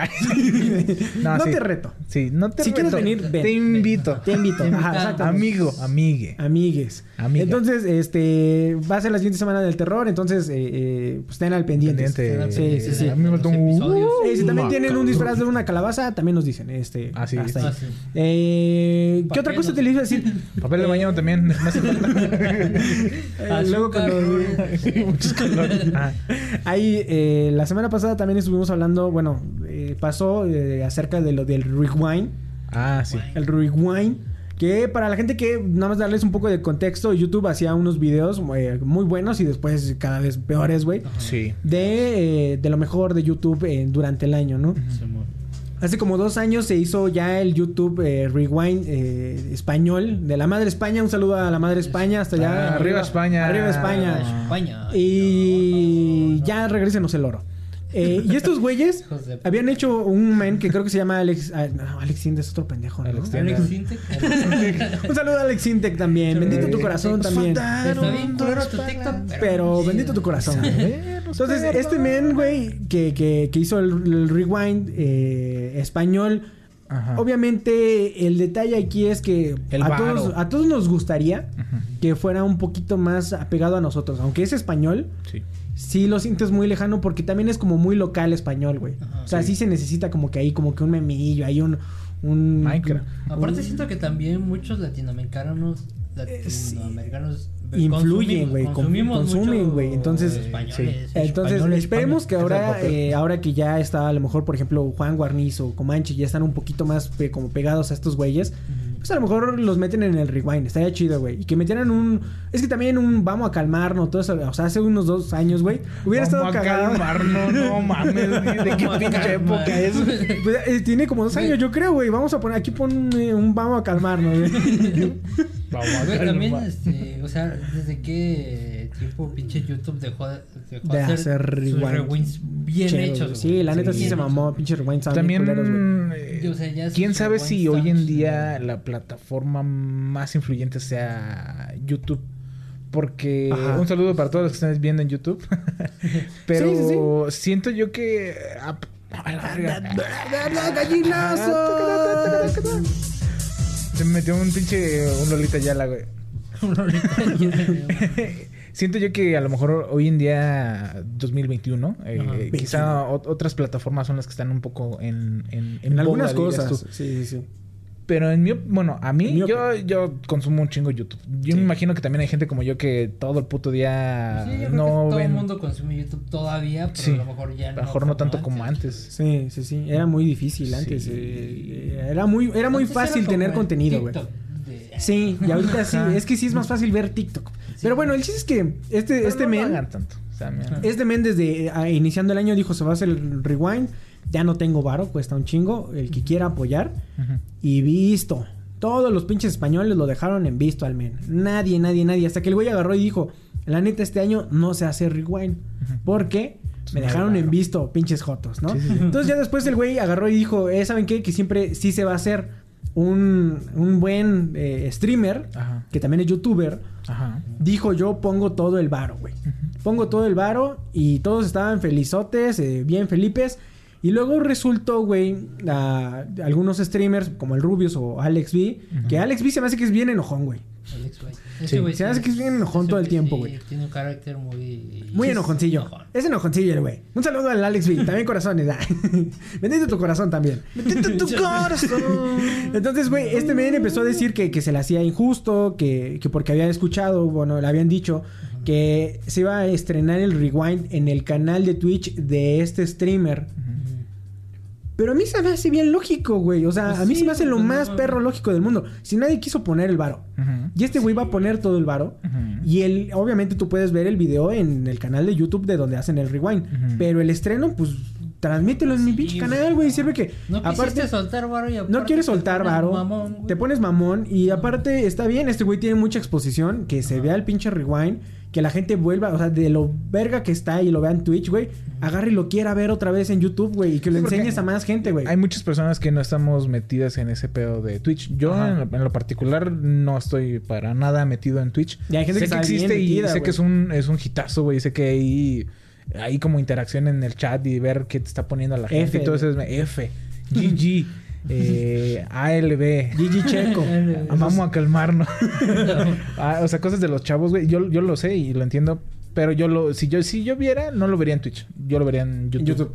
S4: No
S5: sí.
S4: te reto.
S5: Sí, no te
S4: Si quieres
S5: reto.
S4: venir, ven.
S5: Te invito.
S4: Te invito. Ajá.
S5: Amigo, amigue.
S4: Amigues.
S5: Amiga.
S4: Entonces, este, va a ser la siguiente semana del terror, entonces, eh, eh, pues estén al pendiente.
S5: Pendiente.
S4: Sí, sí, sí.
S5: A mí me faltó un-
S4: si también tienen un disfraz de una calabaza, también nos dicen. Este,
S5: Ah, sí.
S4: hasta ahí.
S6: Sí.
S4: Eh, ¿Qué otra cosa te le iba a decir?
S5: Papel de baño también.
S4: Eh, luego cuando-
S5: Muchos colores. Ah,
S4: Ahí, eh, la semana pasada también estuvimos hablando, bueno, eh, pasó eh, acerca de lo del rewind.
S5: ah, sí.
S4: El rewind. Que para la gente que, nada más darles un poco de contexto, YouTube hacía unos videos muy buenos y después cada vez peores, güey.
S5: Sí.
S4: De, eh, de lo mejor de YouTube eh, durante el año, ¿no? Hace como dos años se hizo ya el YouTube eh, Rewind eh, español de la Madre España. Un saludo a la Madre España hasta allá.
S5: Ah, arriba España.
S4: Arriba España.
S6: España.
S4: Y ya regresenos el oro. Eh, y estos güeyes habían hecho un men que creo que se llama Alex. ah, no, Alex Sintek es otro pendejo, ¿no?
S5: Alex
S6: Alex Sintek.
S4: Un saludo a Alex Sintek también. Bendito tu corazón también.
S6: Está bien culero tu TikTok.
S4: Pero bendito tu corazón. Entonces, este men, güey, que, que, que hizo el, el rewind eh, español.
S5: Ajá.
S4: Obviamente, el detalle aquí es que
S5: El
S4: a todos, a todos nos gustaría que fuera un poquito más apegado a nosotros. Aunque es español,
S5: Sí.
S4: Sí lo sientes muy lejano porque también es como muy local español, güey.
S6: Ajá.
S4: o sea, sí.
S5: Sí.
S4: se necesita como que ahí, como que un memillo, hay un. un
S5: Minecraft.
S6: Aparte
S4: un-
S6: siento que también muchos latinoamericanos latinoamericanos
S4: Influyen, güey, consumen,
S6: mucho
S4: güey, entonces,
S6: españoles,
S5: sí.
S4: Entonces,
S6: españoles,
S4: esperemos que ahora, eh, ahora que ya está, a lo mejor, por ejemplo, Juan Guarnizo o Comanche ya están un poquito más pe- como pegados a estos güeyes, pues a lo mejor los meten en el rewind. Estaría chido, güey. Y que metieran un. Es que también un vamos a calmarnos, todo eso. O sea, hace unos dos años, güey. Hubiera
S5: Vamos
S4: estado
S5: a
S4: cagado.
S5: calmarnos, no mames, güey, ¿de qué pinche época es?
S4: Pues, eh, tiene como dos años, yo creo, güey. Vamos a poner aquí pon eh, un vamos a calmarnos, güey.
S5: Vamos a
S6: Güey, también, este, o sea, ¿desde qué tiempo pinche YouTube dejó de, dejó
S4: De hacer
S6: sus
S4: rewind.
S6: rewinds bien hechos?
S4: güey. Sí, la neta sí
S6: bien
S4: se mamó, pinche rewind. estaban bien culeros, güey.
S5: También, eh,
S6: O sea, ya
S5: quién sabe si
S6: rewinds
S5: hoy en día la plataforma más influyente sea YouTube. Porque
S4: Ajá.
S5: un saludo para todos los que están viendo en YouTube. Pero
S4: Sí,
S5: siento yo que. a la verga.
S4: ¡Gallinazo!
S5: Se me metió un pinche. Un Lolita Yala, güey. Siento yo que a lo mejor hoy en día, 2021, eh,
S6: Ajá.
S5: quizá ot- otras plataformas son las que están un poco en, en,
S4: En
S5: boga,
S4: algunas cosas. Sí, sí, sí.
S5: Pero en mi, op- bueno, a mí,
S4: mi
S5: yo, yo consumo un chingo YouTube. Yo
S4: Sí.
S5: me imagino que también hay gente como yo que todo el puto día
S6: Sí, yo creo
S5: no
S6: que todo
S5: ven.
S6: el mundo consume YouTube todavía, pero
S5: Sí.
S6: a lo mejor ya
S5: a
S6: no.
S5: lo mejor no tanto como antes.
S4: Sí, sí, sí. Era muy difícil antes.
S5: Sí.
S4: eh, era muy, era muy
S6: Antes
S4: fácil tener contenido, güey.
S6: De-
S4: Sí, y ahorita sí. Es que sí es más fácil ver TikTok. Pero bueno, el chiste es que este,
S5: Pero
S4: este
S5: no lo
S4: men.
S5: hagan tanto. O sea, mira.
S4: Este men desde ah, iniciando el año dijo se va a hacer el rewind. Ya no tengo varo, cuesta un chingo. El que quiera apoyar. Y visto. Todos los pinches españoles lo dejaron en visto al men. Nadie, nadie, nadie. Hasta que el güey agarró y dijo: La neta, este año no se hace rewind. Porque me
S5: no hay
S4: dejaron en visto, pinches jotos, ¿no?
S5: Sí, sí, sí.
S4: Entonces ya después el güey agarró y dijo: eh, ¿Saben qué? Que siempre sí se va a hacer un, un buen eh, streamer,
S5: Ajá.
S4: que también es youtuber.
S5: Ajá.
S4: Dijo: Yo pongo todo el varo, güey. Pongo todo el varo y todos estaban felizotes, eh, bien felipes. Y luego resultó, güey, a- algunos streamers como el Rubius o Alex B, que Alex B se me hace que es bien enojón, güey.
S6: Alex, güey.
S5: Sí.
S6: Güey
S4: Se me hace que es bien enojón todo el
S6: güey
S4: tiempo,
S6: sí
S4: güey.
S6: Tiene un carácter muy.
S4: Muy enojoncillo.
S6: enojón.
S4: Es enojoncillo el güey. Un saludo al Alex B. También corazones. ah. Bendito tu corazón también. Bendito tu corazón. Entonces, güey, este men empezó a decir que, que se le hacía injusto, que, que porque había escuchado, bueno, le habían dicho que se iba a estrenar el rewind en el canal de Twitch de este streamer. Pero a mí se me hace bien lógico, güey. O sea,
S6: Pues
S4: a mí
S6: sí,
S4: se me hace lo
S6: pues,
S4: más perro lógico del mundo. Si nadie quiso poner el varo. Y este güey va a poner todo el varo. Y el, obviamente tú puedes ver el video en el canal de YouTube de donde hacen el rewind. Pero el estreno, pues, transmítelo en mi pinche canal, güey. Sirve que.
S6: No quisiste soltar varo y aparte
S4: no quieres soltar varo.
S6: mamón,
S4: te pones mamón. Y aparte, está bien. Este güey tiene mucha exposición. Que se vea el pinche rewind. Que la gente vuelva, o sea, de lo verga que está y lo vea en Twitch, güey. Agarre y lo quiera ver otra vez en YouTube, güey. Y que lo
S5: Sí,
S4: enseñes a más gente, güey.
S5: Hay muchas personas que no estamos metidas en ese pedo de Twitch. Yo, en lo, en lo particular, no estoy para nada metido en Twitch.
S4: Y hay gente
S5: sé
S4: que
S5: que,
S4: está bien
S5: existe y sé que es un, es un hitazo, güey. Sé que hay, hay como interacción en el chat y ver qué te está poniendo la gente
S4: F,
S5: y todo eso. Es F, GG, eh, ALB.
S4: Gigi Checo.
S5: Vamos a calmarnos. Ah, o sea, cosas de los chavos, güey. Yo, yo lo sé y lo entiendo. Pero yo lo, si yo, si yo viera, no lo vería en Twitch. Yo lo vería en YouTube.
S4: YouTube.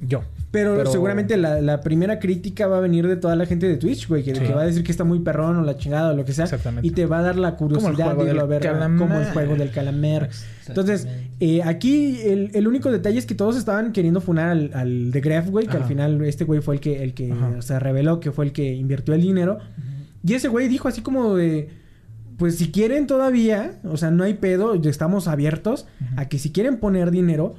S5: Yo.
S4: Pero,
S5: Pero-
S4: seguramente la, la primera crítica va a venir de toda la gente de Twitch, güey, que,
S5: Sí.
S4: que va a decir que está muy perrón o la chingada o lo que sea.
S5: Exactamente.
S4: Y te va a dar la curiosidad de irlo a ver como el juego del calamar. Entonces, eh, aquí el, el único detalle es que todos estaban queriendo funar al, al de Gref, güey, que al final este güey fue el que, el que
S5: Ajá.
S4: reveló que fue el que invirtió el dinero. Y ese güey dijo así como de. Pues si quieren todavía, o sea, no hay pedo, estamos abiertos a que si quieren poner dinero,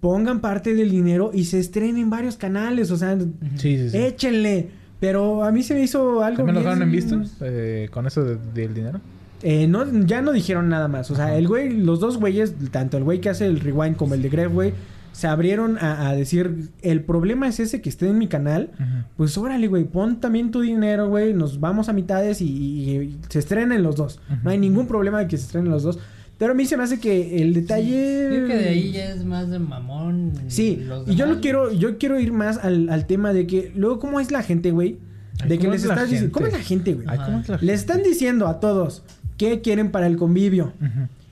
S4: pongan parte del dinero y se estrenen varios canales, o sea,
S5: Sí, sí, sí.
S4: échenle. Pero a mí se me hizo algo.
S5: ¿También lo dejaron en visto? eh, con eso de- del dinero.
S4: Eh, no, ya no dijeron nada más. O sea,
S5: Ajá.
S4: el güey, los dos güeyes, tanto el güey que hace el rewind como el de Gref, güey, se abrieron a, a decir: el problema es ese que esté en mi canal. Pues órale, güey, pon también tu dinero, güey. Nos vamos a mitades y, y- y se estrenen los dos. No hay ningún problema de que se estrenen los dos. Pero a mí se me hace que el detalle.
S6: Creo que de ahí ya es más de mamón.
S4: Sí,
S6: los
S4: y yo lo quiero, yo quiero ir más al, al tema de que luego cómo es la gente, güey. De que
S5: ¿cómo
S4: les
S5: es
S4: estás diciendo? ¿cómo es la gente, güey?
S5: Ay, ¿cómo es la
S4: Les están diciendo a todos qué quieren para el convivio.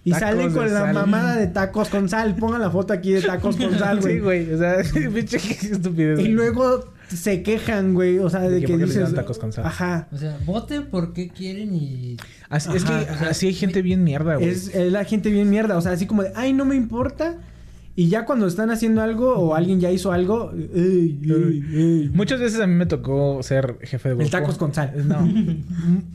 S4: Y
S5: Tacos
S4: salen con la
S5: sal.
S4: mamada de tacos con sal. Pongan la foto aquí de tacos con sal, güey.
S5: Sí, güey. O sea, pinche qué estupidez.
S4: y luego se quejan, güey. O sea, de,
S5: De que
S4: que dices.
S5: tacos con sal.
S4: Ajá.
S6: O sea, voten porque quieren y.
S5: Así, es que
S4: Ajá,
S6: o sea,
S5: así hay gente bien mierda, güey.
S4: Es, es la gente bien mierda. O sea, así como de, ay, no me importa Y ya cuando están haciendo algo o alguien ya hizo algo, ey, ey, ey.
S5: Muchas veces a mí me tocó ser jefe de grupo.
S4: El tacos con sal.
S5: No.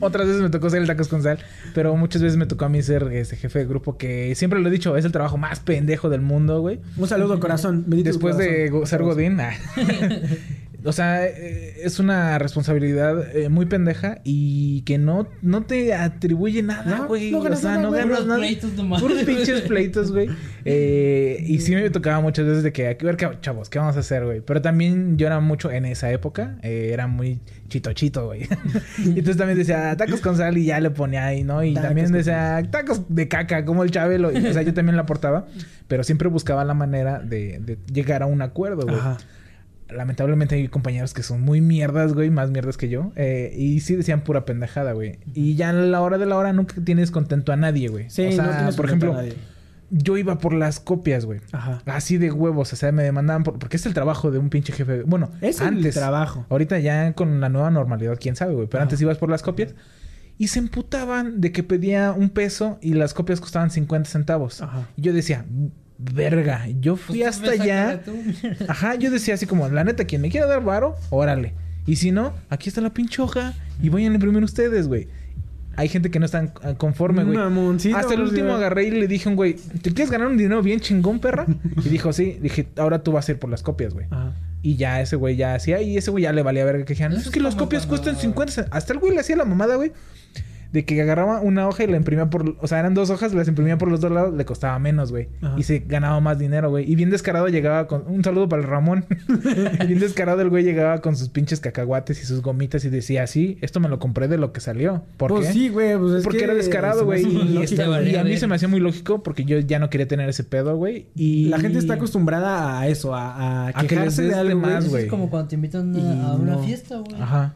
S5: Otras veces me tocó ser el tacos con sal. Pero muchas veces me tocó a mí ser ese jefe de grupo que siempre lo he dicho, es el trabajo más pendejo del mundo, güey.
S4: Un saludo corazón. bendito tu
S5: Después de
S4: corazón.
S5: ser Godín. o sea, eh, es una responsabilidad eh, muy pendeja y que no, no te atribuye nada,
S4: No,
S5: güey.
S4: no
S5: o
S4: ganas
S5: sea,
S4: nada,
S5: no ganas
S6: Puros
S5: nada.
S6: pleitos nomás,
S5: Puros pinches pleitos, güey. Eh, y sí me tocaba muchas veces de que, a ver, qué- chavos, ¿qué vamos a hacer, güey? Pero también yo era mucho en esa época, eh, era muy chito chito, güey. y entonces también decía tacos con sal y ya le ponía ahí, ¿no? Y
S4: Tacos
S5: también decía tacos de caca, como el Chabelo. Y, o sea, yo también la aportaba, pero siempre buscaba la manera de, de llegar a un acuerdo, güey. Lamentablemente hay compañeros que son muy mierdas, güey, más mierdas que yo. eh, y sí decían pura pendejada, güey. Y ya a la hora de la hora nunca tienes contento a nadie, güey.
S4: Sí,
S5: o sea,
S4: no tienes
S5: por ejemplo,
S4: a nadie.
S5: yo iba por las copias, güey.
S4: Ajá.
S5: Así de huevos, o sea, me demandaban por... porque es el trabajo de un pinche jefe. Bueno,
S4: Es el
S5: antes.
S4: trabajo.
S5: Ahorita ya con la nueva normalidad, quién sabe, güey. Pero
S4: Ajá.
S5: antes ibas por las copias y se emputaban de que pedía un peso y las copias costaban 50 centavos.
S4: Ajá.
S5: Y yo decía, verga, yo fui
S6: Pues,
S5: hasta
S6: ve,
S5: allá. Ajá, yo decía así como, la neta, quien me quiera dar varo, órale. Y si no, aquí está la pinche hoja y vayan a imprimir ustedes, güey. Hay gente que no está conforme, güey.
S4: Mamoncito,
S5: Hasta el
S4: pues,
S5: último
S4: ya.
S5: agarré y le dije a un güey, ¿te quieres ganar un dinero bien chingón, perra? Y dijo, sí. Dije, ahora tú vas a ir por las copias, güey.
S4: Ajá.
S5: Y ya ese güey ya hacía, y ese güey ya le valía verga que dijeran,
S6: Eso
S5: es
S6: es
S5: que las copias cuestan 50 cent-". Hasta el güey le hacía la mamada, güey. De que agarraba una hoja y la imprimía por... O sea, eran dos hojas, las imprimía por los dos lados, le costaba menos, güey. Y se ganaba más dinero, güey. Y bien descarado llegaba con... Un saludo para el Ramón. bien descarado el güey llegaba con sus pinches cacahuates y sus gomitas y decía, sí, esto me lo compré de lo que salió. ¿Por
S4: Pues
S5: qué?
S4: sí, güey. Pues es
S5: porque
S4: que
S5: era descarado, güey. Y,
S6: valía
S5: y a mí se me hacía muy lógico porque yo ya no quería tener ese pedo, güey. Y...
S4: La gente está acostumbrada a eso, a, a
S5: A que les
S4: quejarse
S5: des
S4: de algo,
S5: más,
S4: güey.
S6: Es como cuando te invitan
S4: Y
S6: a, a una
S4: no.
S6: fiesta, güey.
S5: Ajá.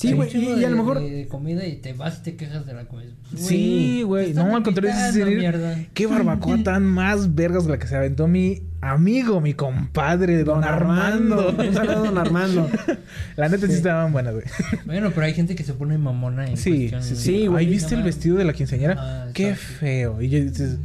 S4: Sí, güey. Y, a lo mejor...
S6: De, comida y te vas y te quejas de la comida.
S5: Sí, güey. No, al contrario, es decir, qué barbacoa tan más vergas la que se aventó mi amigo, mi compadre, don, Armando.
S4: Un saludo don Armando.
S5: La neta sí,
S4: Sí.
S5: estaban buenas, güey.
S6: Bueno, pero hay gente que se pone mamona en
S5: Sí, sí, sí. Ahí viste
S6: No
S5: el vestido de la quinceañera.
S6: Ah,
S5: qué feo. Y yo dices,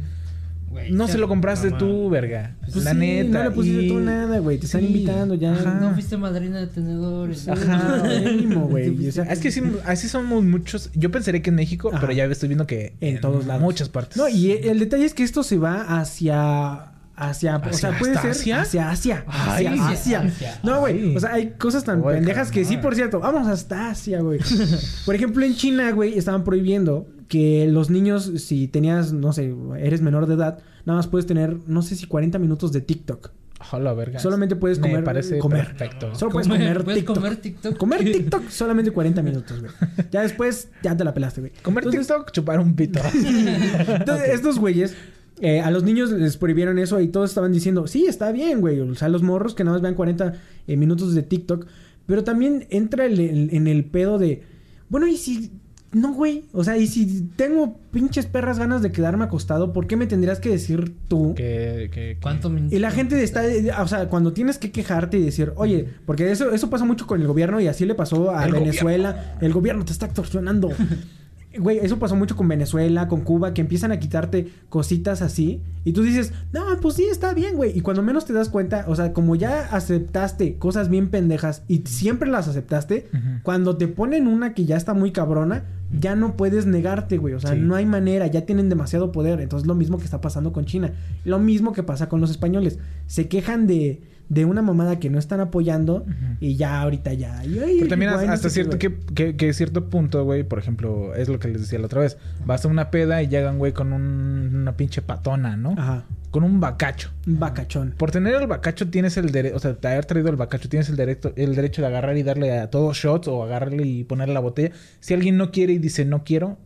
S5: No se lo compraste tú, verga.
S4: Pues
S5: la
S4: sí,
S5: neta.
S4: no le pusiste
S5: y-
S4: tú nada, güey. Te están
S5: Sí.
S4: invitando ya.
S5: Ajá.
S6: No fuiste madrina de tenedores.
S5: Ajá.
S4: Mínimo, güey. O sea,
S5: Es que sí, así somos muchos. Yo pensaría que en México,
S4: Ajá.
S5: pero ya estoy viendo que
S4: En todos lados.
S5: muchas partes.
S4: No, y el detalle es que esto se va hacia. Hacia, o
S5: ¿Hacia-
S4: sea, puede ser
S5: Asia?
S4: hacia Asia.
S5: Ay.
S4: Hacia Asia.
S6: Asia.
S4: No, güey. O sea, hay cosas tan pendejas que sí, por cierto. Vamos hasta Asia, güey. Por ejemplo, en China, güey, estaban prohibiendo que los niños, si tenías, no sé, eres menor de edad, nada más puedes tener, no sé si 40 minutos de TikTok.
S5: Hola, verga.
S4: Solamente puedes
S5: Me
S4: comer-
S5: parece
S4: comer.
S5: perfecto.
S4: Solo puedes
S6: Comer-
S4: comer,
S6: puedes
S4: TikTok.
S6: comer TikTok.
S4: Comer TikTok solamente 40 minutos, güey. Ya después, ya te la pelaste, güey.
S5: Comer
S4: Entonces,
S5: TikTok, chupar un pito.
S4: entonces, estos güeyes, eh, a los niños les prohibieron eso y todos estaban diciendo, sí, está bien, güey. O sea, los morros que nada más vean 40 eh, minutos de TikTok. Pero también entra el- el- en el pedo de, bueno, y si... No, güey. O sea, y si tengo pinches perras ganas de quedarme acostado, ¿por qué me tendrías que decir tú?
S5: que, que,
S6: ¿Cuánto?
S4: Y la gente está, o sea, cuando tienes que quejarte y decir, oye, porque eso, eso pasa mucho con el gobierno y así le pasó a
S5: El
S4: Venezuela. El gobierno te está extorsionando. Güey, eso pasó mucho con Venezuela, con Cuba, que empiezan a quitarte cositas así. Y tú dices, no, pues sí, está bien, güey. Y cuando menos te das cuenta, o sea, como ya aceptaste cosas bien pendejas y siempre las aceptaste, cuando te ponen una que ya está muy cabrona, ya no puedes negarte, güey. O sea,
S5: Sí.
S4: no hay manera, ya tienen demasiado poder. Entonces, lo mismo que está pasando con China. Lo mismo que pasa con los españoles. Se quejan de, de una mamada que no están apoyando y ya ahorita ya. y, ay,
S5: Pero también hasta cierto que, que cierto punto, güey, por ejemplo, es lo que les decía la otra vez. Vas a una peda y llegan, güey, con un- una pinche patona, ¿no?
S4: Ajá.
S5: Con un bacacho.
S4: Un bacachón.
S5: Por tener el bacacho tienes el derecho, o sea, de haber traído el bacacho tienes el derecho, el derecho de agarrar y darle a todos shots o agarrarle y ponerle la botella. Si alguien no quiere y dice no quiero,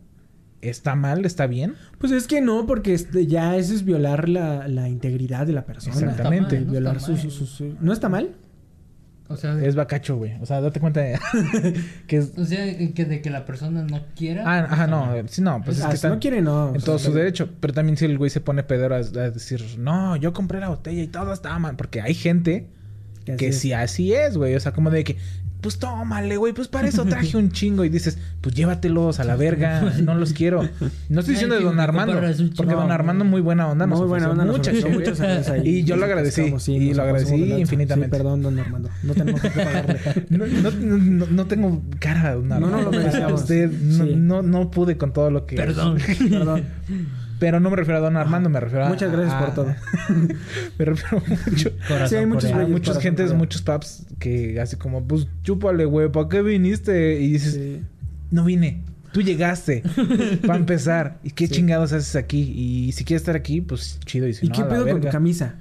S5: ¿está mal? ¿Está bien?
S4: Pues es que no, porque este, ya eso es violar la, la integridad de la persona.
S5: Exactamente.
S6: No está mal, no
S4: violar
S6: está
S4: su,
S6: mal.
S4: su- su- su- ¿No está mal?
S6: O sea,
S5: Es bacacho, güey. O sea, date cuenta de que es...
S6: o sea, que de que la persona no quiera.
S5: Ah, ajá,
S6: está
S5: no.
S6: mal.
S5: Sí, no, pues es
S4: Ah,
S5: que
S4: si
S5: están
S4: no quiere, no.
S5: en
S4: O sea,
S5: todo su derecho. Pero también si el güey se pone pedero a, a decir, no, yo compré la botella y todo está mal. Porque hay gente
S4: Que
S5: que
S4: es.
S5: sí así es, güey. O sea, como de que pues tómale, güey, pues para eso traje un chingo. Y dices, pues llévatelos a la verga, no los quiero. No estoy diciendo de don Armando, porque don Armando muy buena onda, nos
S4: Muy buena onda, nos
S5: mucha
S4: ofreció
S5: chévere.
S4: muchas ahí.
S5: Y yo lo agradecí,
S4: sí,
S5: y
S4: nos
S5: lo agradecí infinitamente.
S4: Sí, perdón, don Armando. No tenemos que pagarle.
S5: No, no, no, no tengo cara, don
S4: No,
S5: Armando.
S4: no lo merecíamos.
S5: Usted, no,
S4: Sí.
S5: no, no pude con todo lo que...
S6: Perdón.
S4: Perdón.
S5: Pero no me refiero a don Armando, me refiero a...
S4: Muchas gracias por todo.
S5: me refiero mucho...
S6: Corazón
S4: Sí, hay muchos
S5: muchas gentes, muchos paps que así como, pues chúpale, güey, ¿para qué viniste? Y dices,
S4: Sí.
S5: no vine. Tú llegaste para empezar. ¿Y qué
S4: Sí.
S5: chingados haces aquí? Y si quieres estar aquí, pues chido. Y si
S4: ¿Y
S5: no,
S4: qué pedo con tu camisa?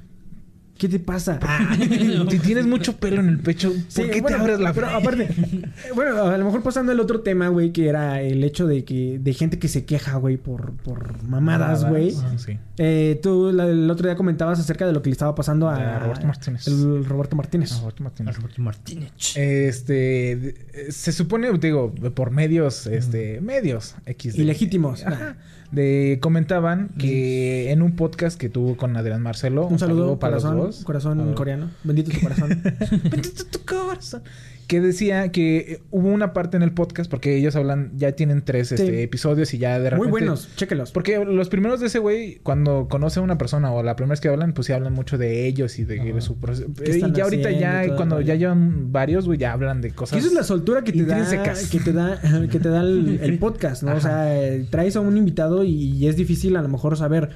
S4: ¿Qué te pasa?
S5: Si tienes mucho pelo en el pecho, ¿por
S4: Sí,
S5: qué
S4: bueno,
S5: te abres la
S4: Pero aparte, eh, bueno, a lo mejor pasando el otro tema, güey, que era el hecho de que de gente que se queja, güey, por, por mamadas, güey.
S5: Ah, sí.
S4: Eh, tú la- el otro día comentabas acerca de lo que le estaba pasando a,
S5: A Roberto Martínez.
S4: El Roberto Martínez.
S5: Ah, Roberto Martínez.
S6: Roberto Martínez.
S5: Este, de- se supone, digo, por medios, este, medios X.
S4: Ilegítimos.
S5: Ajá. De, comentaban que en un podcast que tuvo con Adrián Marcelo.
S4: Un saludo,
S5: para los
S4: corazón, corazón coreano. Bendito tu corazón.
S5: Bendito tu corazón. Que decía que eh, hubo una parte en el podcast, porque ellos hablan, ya tienen tres este, episodios y ya de repente.
S4: Muy buenos, chéquelos.
S5: Porque los primeros de ese güey, cuando conoce a una persona o la primera vez que hablan, pues sí hablan mucho de ellos y de, de su proceso.
S4: ¿Qué
S5: Y ya ahorita
S4: haciendo y
S5: ya, cuando ya llevan varios, güey, ya hablan de cosas.
S4: Que esa es la soltura que te da que te da que te da el, el podcast, ¿no? O sea, eh, traes a un invitado y es difícil a lo mejor saber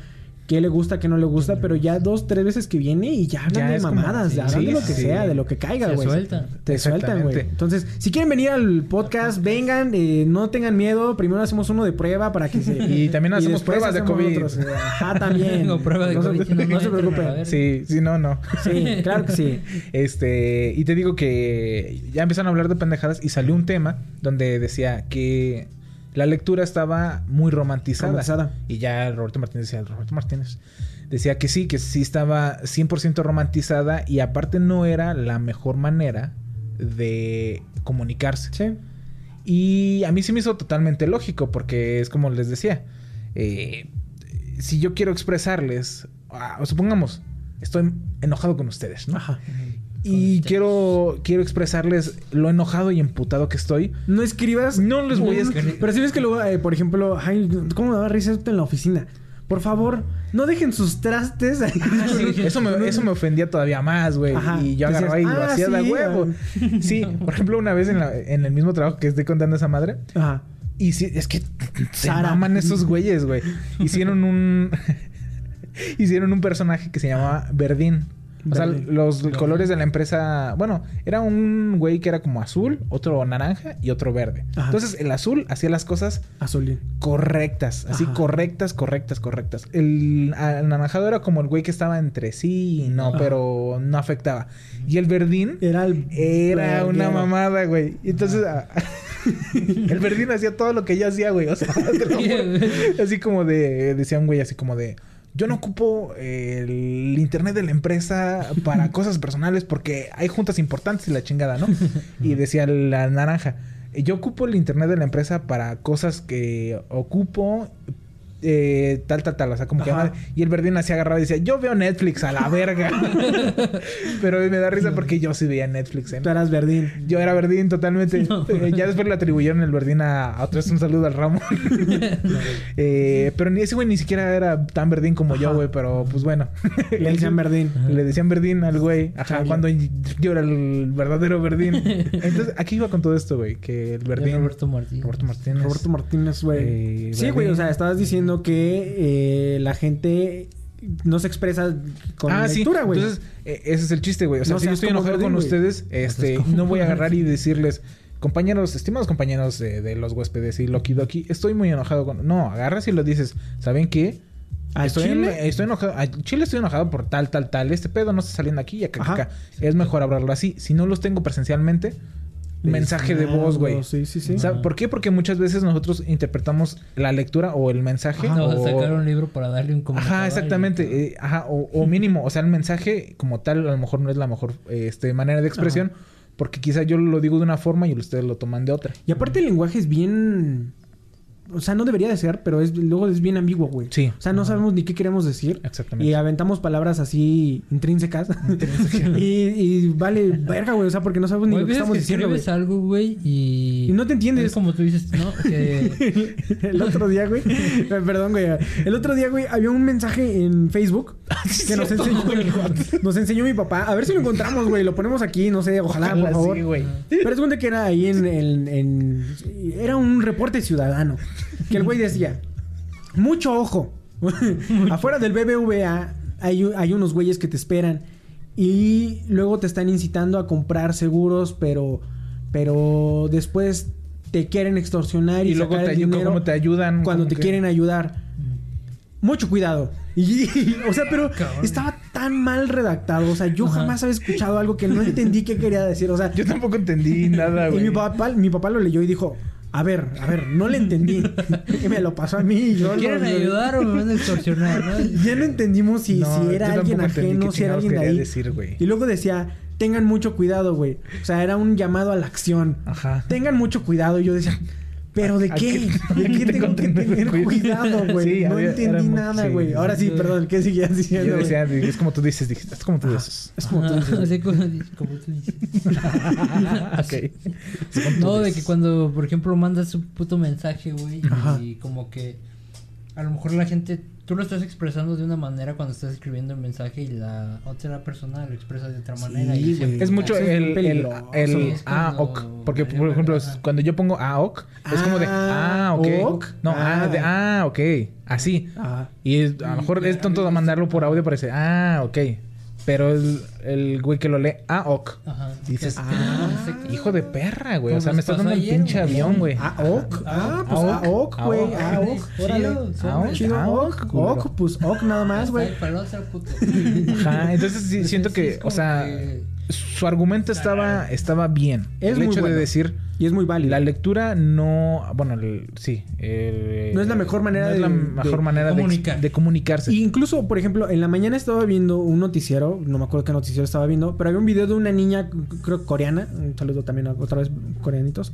S4: qué le gusta, qué no le gusta, pero ya dos, tres veces que viene y ya hablan
S5: Ya
S4: de
S5: como-
S4: mamadas,
S5: sí,
S4: ya hablan
S5: sí,
S4: de lo que
S5: sí.
S4: sea, de lo que caiga, güey.
S6: sueltan.
S4: Te sueltan, güey. Entonces, si quieren venir al podcast, vengan, eh, no tengan miedo. Primero hacemos uno de prueba para que se.
S5: Y también hacemos pruebas de COVID.
S4: otros. Ajá, también.
S6: Tengo prueba de
S4: no
S6: COVID,
S4: Se,
S6: no, no
S4: no se
S6: entren a
S4: preocupe.
S6: la verga.
S5: Sí, sí, no, no.
S4: Sí, claro que sí.
S5: Este, y te digo que ya empezaron a hablar de pendejadas y salió un tema donde decía que la lectura estaba muy romantizada.
S4: Romantizada.
S5: Y ya Roberto Martínez decía, Roberto Martínez decía que sí, que sí estaba 100% romantizada y aparte no era la mejor manera de comunicarse.
S4: Sí.
S5: Y a mí se me hizo totalmente lógico porque es como les decía, eh, si yo quiero expresarles, ah, supongamos, estoy enojado con ustedes, ¿no?
S4: Ajá.
S5: Y quiero, quiero expresarles lo enojado y emputado que estoy.
S4: No escribas.
S5: No les voy a escribir.
S4: Pero si ves que luego, eh, por ejemplo, ay, ¿cómo me va a risa esto en la oficina? Por favor, no dejen sus trastes. ahí.
S5: Eso me, eso me ofendía todavía más, güey. Y yo agarraba y lo
S4: "Ah,
S5: hacía de
S4: sí,
S5: huevo. Sí, por ejemplo, una vez en, la- en el mismo trabajo que estoy contando esa madre.
S4: Ajá.
S5: Y sí, es que se maman esos güeyes, güey. Hicieron un. hicieron un personaje que se llamaba Verdín. O sea, los colores de la empresa. Bueno, era un güey que era como azul, otro naranja y otro verde.
S4: Ajá.
S5: Entonces, el azul hacía las cosas
S4: Azulín.
S5: correctas, así
S4: Ajá.
S5: correctas, correctas, correctas. El anaranjado era como el güey que estaba entre sí y no,
S4: Ajá.
S5: pero no afectaba. Y el verdín
S4: Era el.
S5: era una mamada, güey. Entonces a- el verdín hacía todo lo que yo hacía, güey. O sea, así como de decía un güey así como de yo no ocupo el internet de la empresa para cosas personales porque hay juntas importantes y la chingada, ¿no? Y decía la naranja, yo ocupo el internet de la empresa para cosas que ocupo eh, tal, tal, tal. O sea, como que... Y el verdín así agarrado y decía, yo veo Netflix a la verga. Pero me da risa porque yo sí veía Netflix. ¿eh?
S4: Tú eras verdín.
S5: Yo era verdín totalmente. Eh, ya después le atribuyeron el verdín a, a otra vez un saludo al Ramón. Eh, pero ni ese güey ni siquiera era tan verdín como yo, güey. Pero pues bueno.
S4: Le decían verdín.
S5: Le decían verdín al güey. Ajá,
S4: Chale.
S5: cuando yo era el verdadero verdín. Entonces, aquí iba con todo esto, güey. Que el verdín...
S6: Roberto Martínez.
S5: Roberto Martínez.
S4: Roberto Martínez, güey. Sí, güey, o sea, estabas diciendo que eh, la gente no se expresa con
S5: ah,
S4: lectura,
S5: sí.
S4: güey.
S5: Entonces, eh, ese es el chiste, güey. O sea,
S4: No
S5: si yo estoy enojado con ustedes, este, no voy a agarrar y decirles, compañeros, estimados compañeros de, de los huéspedes y Loki Doki, estoy muy enojado con. No, agarras y lo dices, ¿saben qué?
S4: ¿Al
S5: estoy,
S4: chile?
S5: en- estoy enojado. A Chile estoy enojado por tal, tal, tal. Este pedo no está saliendo aquí y acá, acá. Es mejor hablarlo así. Si no los tengo presencialmente, mensaje de voz, güey.
S4: Sí, sí, sí.
S5: ¿Sabe ¿Por qué? Porque muchas veces nosotros interpretamos la lectura o el mensaje.
S6: No,
S5: o...
S6: sacar un libro para darle un comunicado.
S5: Ajá,
S6: a
S5: exactamente. eh, ajá, o, o mínimo, o sea, el mensaje como tal a lo mejor no es la mejor este, manera de expresión, porque quizá yo lo digo de una forma y ustedes lo toman de otra.
S4: Y aparte el lenguaje es bien... o sea, no debería de ser, pero es luego es bien ambiguo, güey.
S5: Sí.
S4: O sea, no sabemos ni qué queremos decir.
S5: Exactamente.
S4: Y aventamos palabras así intrínsecas. y, y vale verga, güey. O sea, porque no sabemos ni lo que estamos
S6: que
S4: diciendo, güey.
S6: escribes algo, güey, y...
S4: Y no te entiendes.
S6: Es como tú dices, ¿no? Que...
S4: el otro día, güey. Perdón, güey. El otro día, güey, había un mensaje en Facebook que nos enseñó, nos enseñó mi papá. A ver si lo encontramos, güey. Lo ponemos aquí, no sé, ojalá, por
S5: Ojalá
S4: favor.
S5: sí, güey.
S4: Pero es cuenta que era ahí en, en- en- Era un reporte ciudadano. Que el güey decía... Mucho ojo. Afuera del BBVA hay, hay unos güeyes que te esperan. Y luego te están incitando a comprar seguros, pero... Pero después te quieren extorsionar y,
S5: Y luego
S4: sacar
S5: te
S4: el dinero
S5: cómo te ayudan,
S4: cuando te
S5: que-
S4: quieren ayudar. Mucho cuidado. Y, o sea, pero
S6: Cabrón.
S4: estaba tan mal redactado. O sea, yo
S6: Ajá.
S4: jamás había escuchado algo que no entendí qué quería decir. O sea,
S5: Yo tampoco entendí nada,
S4: y
S5: güey.
S4: mi papá, mi papá lo leyó y dijo, a ver, a ver, no le entendí. y me lo pasó a mí y yo
S6: ¿Me quieren
S4: lo-
S6: ayudar o me van a extorsionar, no?
S4: Ya no entendimos si,
S5: No,
S4: si era alguien ajeno, si era alguien de ahí.
S5: decir.
S4: Y luego decía, tengan mucho cuidado, güey. O sea, era un llamado a la acción.
S5: Ajá.
S4: Tengan mucho cuidado. Y yo decía, ¿pero de
S5: ¿A
S4: qué? ¿De qué tengo que
S5: tener cuidado?
S4: güey?
S5: Sí,
S4: no
S5: había-
S4: entendí
S5: muy-
S4: nada,
S5: sí.
S4: güey. Ahora sí, perdón, ¿qué seguías diciendo?
S5: Decía, es como tú dices, es como tú dices.
S4: Es como tú dices.
S6: así como, como tú dices.
S5: ok. Es
S6: No, de que cuando, por ejemplo, mandas un puto mensaje, güey, y como que a lo mejor la gente, tú lo estás expresando de una manera cuando estás escribiendo el mensaje y la otra persona lo expresa de otra manera. y.
S5: Es mucho el, el, el AOC. Porque, por ejemplo,
S6: ajá.
S5: cuando yo pongo AOC, es como de
S4: Ah,
S5: ah, ok.
S4: ok.
S5: No,
S4: Ah.
S5: ah, de ah, ok. Así.
S4: Ajá.
S5: Y es- a lo mejor es tonto mandarlo por audio para decir ah, ok. Pero el, el güey que lo lee AOC.
S6: Ajá.
S5: Dices, ah,
S6: qué.
S5: hijo de perra, güey. O sea, me estás dando el pinche avión, güey.
S4: AOC. Ah, pues
S5: AOC.
S4: Güey.
S5: AOC.
S4: Órale.
S5: AOC. AOC,
S4: OC.
S5: culero.
S4: OC, pues OC nada más, güey.
S5: Ajá, entonces sí,
S6: Entonces,
S5: siento que, o sea, su argumento estaba, estaba bien.
S4: Es
S5: el hecho de decir,
S4: Y es muy válido.
S5: la lectura no, bueno, el- sí, el-
S4: No es la mejor manera
S5: no es
S4: de-
S5: la
S4: de
S5: mejor manera de,
S6: comunicar.
S5: de comunicarse.
S4: Y incluso, por ejemplo, en la mañana estaba viendo un noticiero, no me acuerdo qué noticiero estaba viendo, pero había un video de una niña, creo coreana, un saludo también a otra vez coreanitos,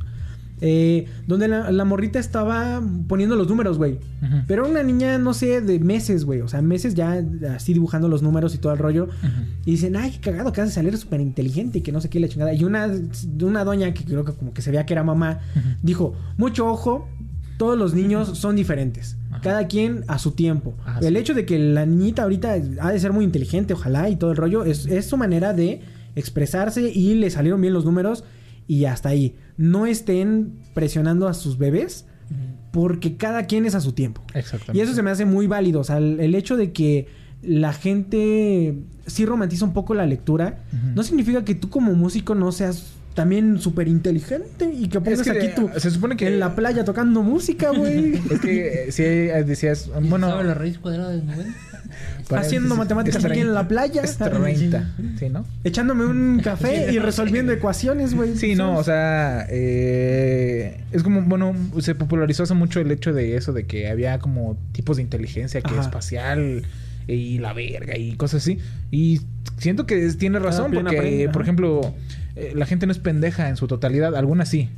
S4: eh, donde la, la morrita estaba poniendo los números, güey. Pero una niña, no sé, de meses, güey. O sea, meses ya así dibujando los números y todo el rollo. Y dicen, ay, qué cagado, que hace salir súper inteligente y que no sé qué la chingada. Y una, una doña que creo que como que se veía que era mamá, dijo, mucho ojo, todos los niños son diferentes. Cada quien a su tiempo.
S5: Ah,
S4: el
S5: sí.
S4: hecho de que la niñita ahorita ha de ser muy inteligente, ojalá, y todo el rollo, es, es su manera de expresarse y le salieron bien los números y hasta ahí. No estén presionando a sus bebés porque cada quien es a su tiempo.
S5: Exactamente.
S4: Y eso se me hace muy válido. O sea, el, el hecho de que la gente sí romantiza un poco la lectura, no significa que tú como músico no seas también súper inteligente y que pongas
S5: que,
S4: aquí tú
S5: se supone que-
S4: en la playa tocando música, güey.
S5: Es que eh, si decías,
S6: ¿Y
S5: bueno,
S6: ¿Sabe la raíz cuadrada de 90?
S4: Haciendo matemáticas aquí en
S5: 30,
S4: la playa.
S5: Es 30, ¿sí, no?
S4: Echándome un café y resolviendo ecuaciones, güey.
S5: Sí, no, o sea, eh, es como, bueno, se popularizó hace mucho el hecho de eso, de que había como tipos de inteligencia que
S4: Ajá.
S5: espacial y la verga y cosas así. Y siento que tiene razón, porque,
S4: aprende,
S5: por ejemplo, eh, la gente no es pendeja en su totalidad, algunas sí.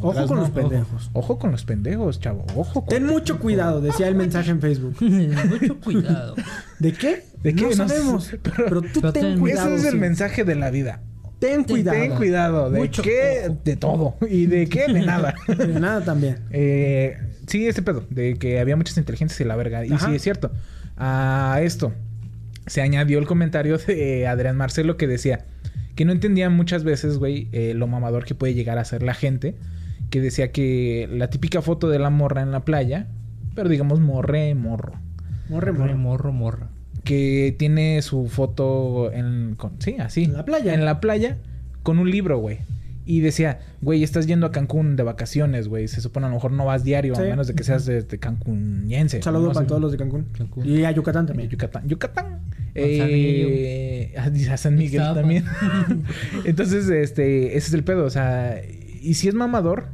S4: Ojo con
S5: no.
S4: los pendejos.
S5: Ojo con los pendejos, chavo. Ojo con...
S4: Ten mucho cuidado, decía el mensaje en Facebook.
S6: Mucho cuidado.
S4: ¿De qué?
S5: ¿De qué?
S4: No
S5: No
S4: sabemos.
S5: pero-
S4: Pero, tú
S6: pero
S4: ten
S6: ten-
S4: cuidado.
S5: Ese es el
S4: sí.
S5: mensaje de la vida.
S4: Ten cuidado.
S5: Ten cuidado. ¿De
S6: Mucho
S5: qué?
S6: ojo.
S5: De todo. ¿Y de qué? De nada.
S4: De nada también.
S5: Eh, sí, ese pedo, de que había muchas inteligencias y la verga. Y
S4: Ajá.
S5: sí, es cierto. A esto se añadió el comentario de Adrián Marcelo que decía que no entendía muchas veces, güey, eh, lo mamador que puede llegar a ser la gente. Que decía que la típica foto de la morra en la playa, pero digamos morre, morro.
S4: Morre,
S6: Morro,
S4: morre.
S6: morro, morra.
S5: Que tiene su foto en. con- sí, así.
S4: En la playa.
S5: En la playa con un libro, güey. Y decía, güey, estás yendo a Cancún de vacaciones, güey. Se supone a lo mejor no vas diario,
S4: Sí.
S5: a menos de que seas de, de cancuniense.
S4: Un saludo
S5: ¿no?
S4: para todos los de Cancún.
S6: Cancún.
S4: Y a Yucatán
S5: Y
S4: también.
S5: Yucatán. Yucatán. Eh, a San Miguel también. Entonces, este, ese es el pedo. O sea, y si es mamador,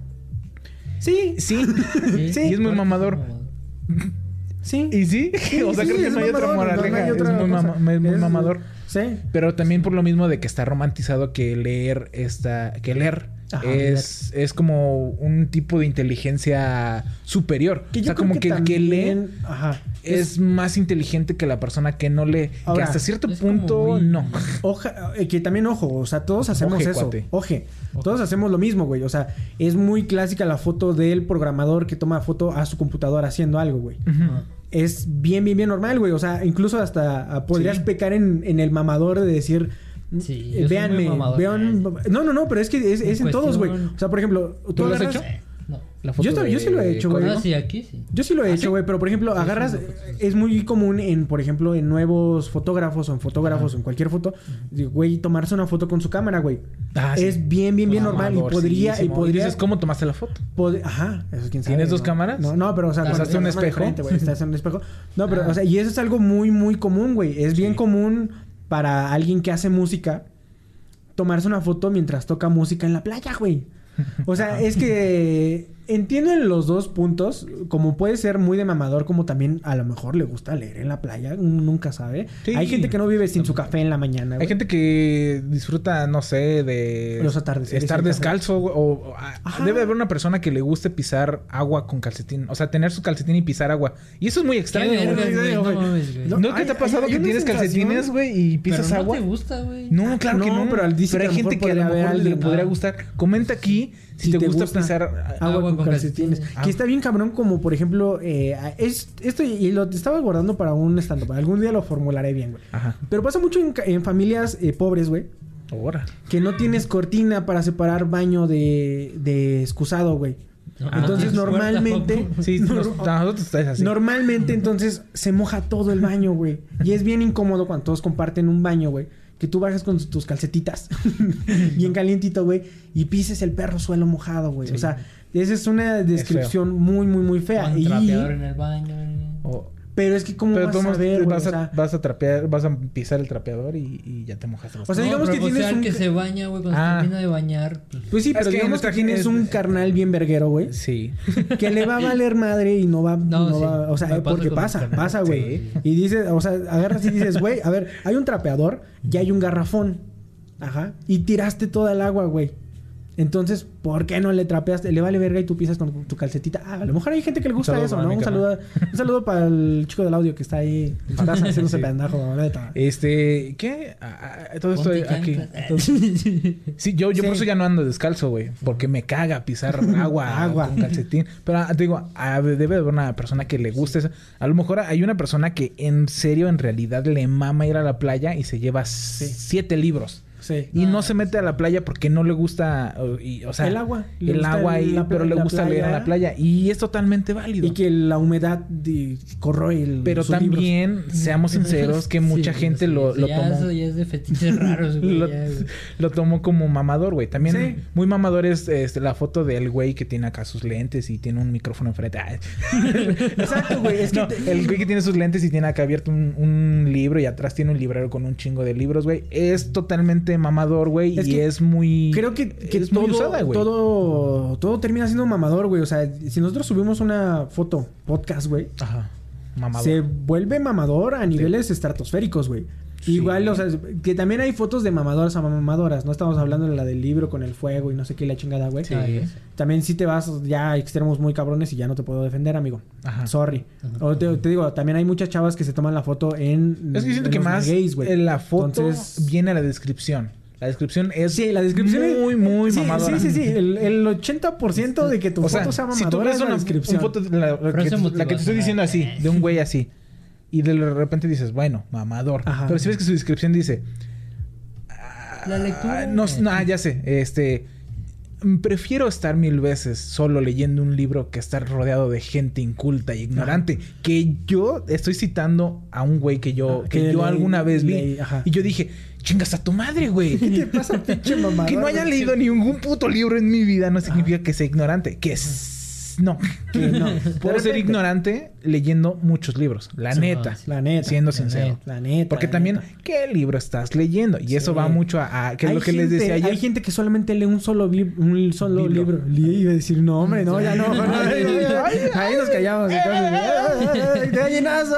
S4: Sí,
S5: sí.
S4: Sí.
S5: Y es muy mamador.
S4: sí.
S5: Y sí. o sea,
S4: sí,
S5: creo que
S4: es
S5: no hay otra
S4: mamador, no, no hay otra
S5: es muy, mama- es mamador.
S4: Sí.
S5: Pero también por lo mismo de que está romantizado que leer esta, que leer
S4: Ajá.
S5: es, es como un tipo de inteligencia superior.
S4: Que
S5: o sea,
S4: creo
S5: como que, el que lee
S4: Ajá.
S5: es más inteligente que la persona que no lee. que hasta cierto punto
S6: muy-
S5: no.
S4: Oja, eh, que también ojo, o sea, todos hacemos
S5: Oje,
S4: eso.
S5: cuate.
S4: Oje, todos hacemos lo mismo, güey. O sea, es muy clásica la foto del programador que toma foto a su computadora haciendo algo, güey. Es bien, bien, bien normal, güey. O sea, incluso hasta ah, podrías
S5: Sí.
S4: pecar en, en el mamador de decir.
S6: Sí,
S4: eh,
S6: yo soy
S4: véanme,
S6: muy
S4: vean. No, no, no, pero es que es, es en todos, güey. O sea, por ejemplo, tú,
S5: ¿Tú lo has hecho?
S6: No.
S5: La
S4: Yo sí lo he hecho, güey.
S6: Ah, sí, aquí sí.
S4: Yo sí lo he
S5: ¿Ah,
S4: hecho,
S5: sí?
S4: güey, pero por ejemplo, agarras, eh, es muy común en, por ejemplo, en nuevos fotógrafos o en fotógrafos o en cualquier foto, güey, tomarse una foto con su cámara, güey.
S5: Ah, sí.
S4: Es bien, bien, bien normal y podría, y podría,
S5: dices, ¿cómo tomaste la foto?
S4: pod- ajá, eso quién sabe.
S5: ¿Tienes dos
S4: ¿no?
S5: cámaras?
S4: No, no, pero o sea,
S6: Ah,
S4: cuando
S5: ¿usaste un espejo?
S4: estás en un espejo. No, pero
S6: Ah.
S4: o sea, y eso es algo muy, muy común, güey. Es bien común para alguien que hace música tomarse una foto mientras toca música en la playa, güey. O sea, es que entiendo en los dos puntos, como puede ser muy de mamador, como también a lo mejor le gusta leer en la playa, uno nunca sabe.
S5: Sí.
S4: Hay gente que no vive sin su café en la mañana.
S5: Hay
S4: güey.
S5: gente que disfruta, no sé, de
S4: Los atardeceres
S5: estar descalzo güey, o, o- a-
S4: Ajá.
S5: debe haber una persona que le guste pisar agua con calcetín, o sea, tener su calcetín y pisar agua. Y eso es muy extraño. güey.
S6: no.
S4: No,
S5: ¿No, qué
S4: hay-
S5: te ha pasado
S4: hay
S5: que tienes calcetines, güey, y pisas
S6: Pero
S5: agua?
S6: no te gusta, güey.
S5: No, claro que
S4: No, pero al- dice
S5: pero
S4: que
S5: hay gente que a lo mejor le podría gustar. Comenta aquí si,
S4: Si
S5: te,
S4: te
S5: gusta,
S4: gusta.
S5: pisar
S4: Agua,
S6: Agua
S4: con,
S6: con
S4: calcetines.
S6: calcetines.
S4: Que está bien cabrón como, por ejemplo, eh, es, esto y lo estaba guardando para un stand-up. Algún día lo formularé bien, güey.
S5: Ajá.
S4: Pero pasa mucho en, en familias eh, pobres, güey.
S5: Ahora.
S4: Que no tienes cortina para separar baño de, de excusado, güey.
S6: No,
S4: Entonces, normalmente...
S5: Sí, nos- nosotros así.
S4: Normalmente, entonces, se moja todo el baño, güey. Y es bien incómodo cuando todos comparten un baño, güey. Que tú bajas con tus calcetitas, bien calientito, güey, y pises el perro suelo mojado, güey. O sea, esa es una descripción muy, muy, muy fea.
S6: Con
S4: Y,
S6: en el baño.
S5: O-
S4: pero es que, ¿cómo
S5: pero
S4: vas a
S5: vas,
S4: ver, güey?
S5: vas,
S4: O
S5: a,
S4: sea,
S5: vas a trapear, vas a pisar el trapeador y, y ya te mojaste.
S4: O sea,
S6: No,
S4: digamos que
S6: pues,
S4: tienes un
S6: que se baña, güey, cuando
S5: Ah.
S6: se termina de bañar. Pues,
S4: Pues sí,
S5: Es
S4: pero
S5: que
S4: digamos que tienes
S5: es-
S4: un carnal bien verguero, güey.
S5: Sí.
S4: Que le va a valer madre y no va, no,
S6: No, sí.
S4: va, o sea, eh, porque pasa, pasa, güey.
S5: Sí.
S4: Y dices, o sea, agarras y dices, güey, a ver, hay un trapeador y hay un garrafón. Ajá. Y tiraste toda el agua, güey. Entonces, ¿por qué no le trapeaste? Le vale verga y tú pisas con tu calcetita. Ah, a lo mejor hay gente que le gusta
S5: saludo
S4: eso, ¿no? Un saludo, un saludo para el chico del audio que está ahí en su casa haciéndose
S5: Sí.
S4: pendejo, neta.
S5: Este, ¿qué? Ah, ah, todo esto aquí.
S6: chanclas.
S5: Sí, yo, yo por eso ya no ando descalzo, güey. Porque me caga pisar agua,
S4: Agua.
S5: con calcetín. Pero ah, te digo, ah, debe haber una persona que le guste eso. A lo mejor hay una persona que en serio, en realidad, le mama ir a la playa y se lleva siete libros.
S4: Sí.
S5: Y no se mete a la playa porque no le gusta, o, y, o sea,
S4: El agua. Le
S5: el agua,
S4: la
S5: pero le gusta leer en la playa. Y es totalmente válido.
S4: Y que la humedad de, corroe el
S5: Pero
S4: libros.
S5: también, seamos sinceros, que mucha
S6: Sí,
S5: gente
S6: sí,
S5: lo,
S6: sí,
S5: lo
S6: ya
S5: tomó.
S6: Eso ya es de fetiches raros, güey.
S5: lo,
S6: ya, güey.
S5: lo tomó como mamador, güey. También
S4: Sí.
S5: muy mamador es este, la foto del güey que tiene acá sus lentes y tiene un micrófono enfrente.
S4: Exacto, güey. Es que
S5: No,
S4: te-
S5: el güey que tiene sus lentes y tiene acá abierto un, un libro y atrás tiene un librero con un chingo de libros, güey. Es totalmente mamador, güey. Y
S4: que
S5: es muy...
S4: Creo que, que
S5: es
S4: todo,
S5: muy usada, güey.
S4: todo, todo termina siendo mamador, güey. O sea, si nosotros subimos una foto, podcast, güey,
S5: Ajá. Mamador.
S4: se vuelve mamador a niveles estratosféricos, güey.
S5: Sí.
S4: Igual, o sea, que también hay fotos de mamadoras a mamadoras. No estamos hablando de la del libro con el fuego y no sé qué, la chingada, güey.
S5: Sí.
S4: También si te vas ya a extremos muy cabrones y ya no te puedo defender, amigo.
S5: Ajá.
S4: Sorry. O te, te digo, también hay muchas chavas que se toman la foto en.
S5: Es que siento
S4: en
S5: que
S4: los
S5: más
S4: gays,
S5: la foto
S4: Entonces-
S5: viene la descripción. La descripción es
S4: Sí, la descripción es-
S5: muy, muy
S4: sí,
S5: mamadora.
S4: Sí, sí, sí. El, el 80% de que tu
S5: O
S4: foto
S5: sea,
S4: sea
S5: si tú
S4: mamadora
S5: ves
S4: es la
S5: una,
S4: descripción.
S5: foto, la, la que,
S6: Frase
S5: la que te estoy diciendo así, de un güey así, y de repente dices, bueno, mamador.
S4: Ajá.
S5: Pero si ves que su descripción dice,
S6: La lectura.
S5: ah, no, no, ya sé, este, prefiero estar mil veces solo leyendo un libro que estar rodeado de gente inculta y ignorante. Que yo estoy citando a un güey que yo,
S4: Ah,
S5: que
S4: que
S5: yo
S4: leí-
S5: alguna vez vi.
S4: ajá.
S5: y yo dije, chingas a tu madre, güey.
S4: ¿Qué te pasa, pinche mamador?
S5: Que no haya leído ningún puto libro en mi vida no significa que sea ignorante. Que es... No.
S4: Que no.
S5: Puedo ser ignorante leyendo muchos libros. La
S6: Sí,
S5: neta.
S6: sí.
S4: La neta.
S5: Siendo
S4: la
S5: sincero.
S4: neta, La neta.
S5: Porque
S4: la
S5: también,
S4: neta.
S5: ¿qué libro estás leyendo? Y eso va mucho a... a- que es
S4: Hay
S5: lo que les decía ayer.
S4: Hay gente que solamente lee un solo, un solo
S5: Libro.
S4: Li- Iba a decir, no, hombre, no, ya no. Ahí nos callamos. entonces, ¡ay, gallinazo!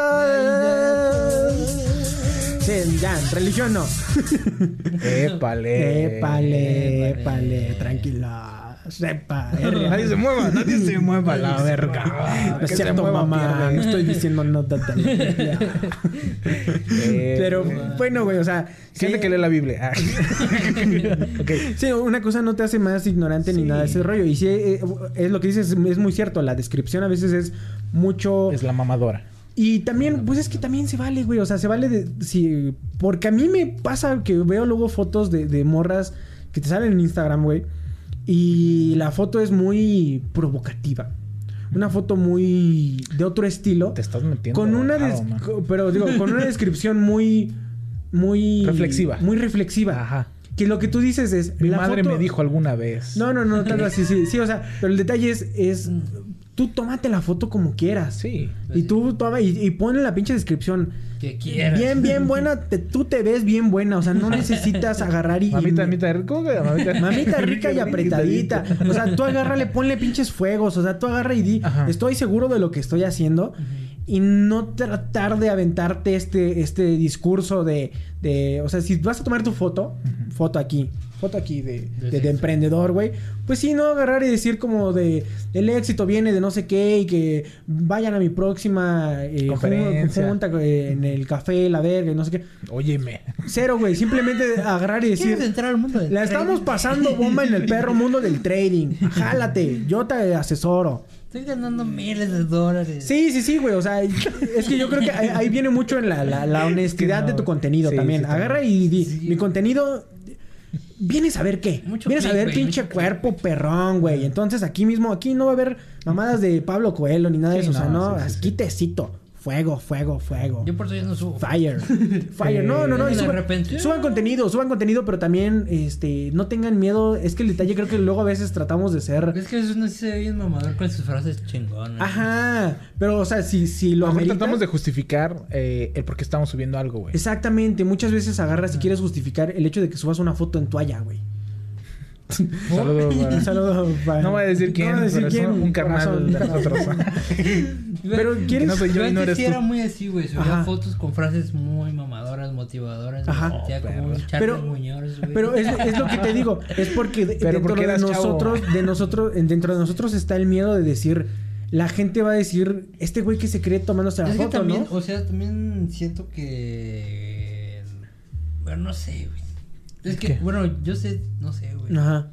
S4: Sí, Sí, ya, religión no.
S5: Épale.
S4: Épale, épale, tranquila. Sepa.
S5: Nadie se mueva, nadie se mueva, la verga.
S4: No es cierto,
S5: mueva,
S4: mamá. No estoy diciendo nada de la Biblia.
S5: Eh,
S4: Pero bueno, güey, o sea.
S5: Gente
S4: sí-
S5: que lee la Biblia. Ah.
S4: Sí, una cosa no te hace más ignorante ni nada de ese rollo. Y sí, eh, es lo que dices, es muy cierto. La descripción a veces es mucho.
S5: Es la mamadora.
S4: Y también, pues es que también se vale, güey. O sea, se vale de. Si, porque a mí me pasa que veo luego fotos de, de morras que te salen en Instagram, güey. Y la foto es muy provocativa. Una foto muy. de otro estilo.
S5: Te estás metiendo.
S4: Con una. pero digo, con una descripción muy. Muy.
S5: Reflexiva.
S4: Muy reflexiva.
S5: Ajá.
S4: Que lo que tú dices es.
S5: Mi
S4: la
S5: madre
S4: foto-
S5: me dijo alguna vez.
S4: No, no, no, tanto así, sí, sí, o sea, pero el detalle es, es tú tómate la foto como quieras.
S5: Sí.
S4: Y tú toma y, y pon en la pinche descripción.
S6: Que quieras.
S4: Bien, bien buena, te- tú te ves bien buena, o sea, no necesitas agarrar y...
S5: Mamita, mamita, ¿cómo que mamita?
S4: Mamita rica y apretadita. O sea, tú agárrale, ponle pinches fuegos. O sea, tú agarra y di,
S5: Ajá.
S4: estoy seguro de lo que estoy haciendo. Y no tratar de aventarte este, este discurso de, de... O sea, si vas a tomar tu foto, foto aquí, foto aquí de,
S6: De
S4: de- de
S6: sexo.
S4: emprendedor, güey. Pues sí, no agarrar y decir como de... El éxito viene de no sé qué y que vayan a mi próxima eh,
S5: Conferencia.
S4: junta eh, en el café, la verga y no sé qué.
S5: Óyeme.
S4: Cero, güey. Simplemente agarrar y decir...
S6: ¿Quieres entrar al mundo del
S4: La estamos pasando bomba en el perro mundo del trading. Jálate, yo te asesoro.
S6: Estoy ganando miles de dólares.
S4: Sí, sí, sí, güey. O sea, es que yo creo que ahí, ahí viene mucho en la, la- la honestidad
S5: no.
S4: de tu contenido
S5: Sí,
S4: también.
S5: sí, también.
S4: Agarra y di,
S6: Sí.
S4: mi contenido... Vienes a ver qué.
S6: Mucho
S4: Vienes a ver pinche cuerpo perrón, güey. Entonces aquí mismo, aquí no va a haber mamadas de Pablo Coelho ni nada de eso. o sea,
S5: no, sí, sí,
S4: aquí
S5: sí.
S4: tecito. Fuego, fuego, fuego.
S6: Yo por eso ya no subo.
S4: Fire. Fire. No, no, no. y
S6: De
S4: suban,
S6: repente.
S4: suban contenido, suban contenido, pero también este no tengan miedo. Es que el detalle creo que luego a veces tratamos de ser.
S6: Es que eso no se ve bien mamador con sus frases chingonas.
S4: Ajá. Pero, o sea, si, si lo amerita-
S5: tratamos de justificar eh, el por qué estamos subiendo algo, güey.
S4: Exactamente. Muchas veces agarras y quieres justificar el hecho de que subas una foto en toalla, güey.
S5: Saludos, para-
S4: Un saludo para-
S5: No voy a decir quién,
S4: No voy a decir
S5: pero es
S4: quién,
S5: un carnal
S4: corazón.
S5: de nosotros.
S4: Pero quieres.
S5: No soy yo
S6: Yo
S5: y no eres
S6: sí
S5: tú.
S6: era muy así, güey. Subía
S4: Ajá.
S6: fotos con frases muy mamadoras, motivadoras.
S4: Ajá.
S6: Como un
S4: Pero-
S6: de Muñoz, güey.
S4: Pero es, es lo que te digo, es porque de-
S5: Pero
S4: dentro
S5: porque
S4: de
S5: chavo.
S4: nosotros, de nosotros, dentro de nosotros está el miedo de decir, la gente va a decir, este güey que se cree tomándose la
S6: es que
S4: foto,
S6: también,
S4: ¿no?
S6: o sea, también siento que. Bueno, no sé, güey. Es que,
S5: ¿Qué?
S6: bueno, yo sé, no sé, güey.
S4: Ajá.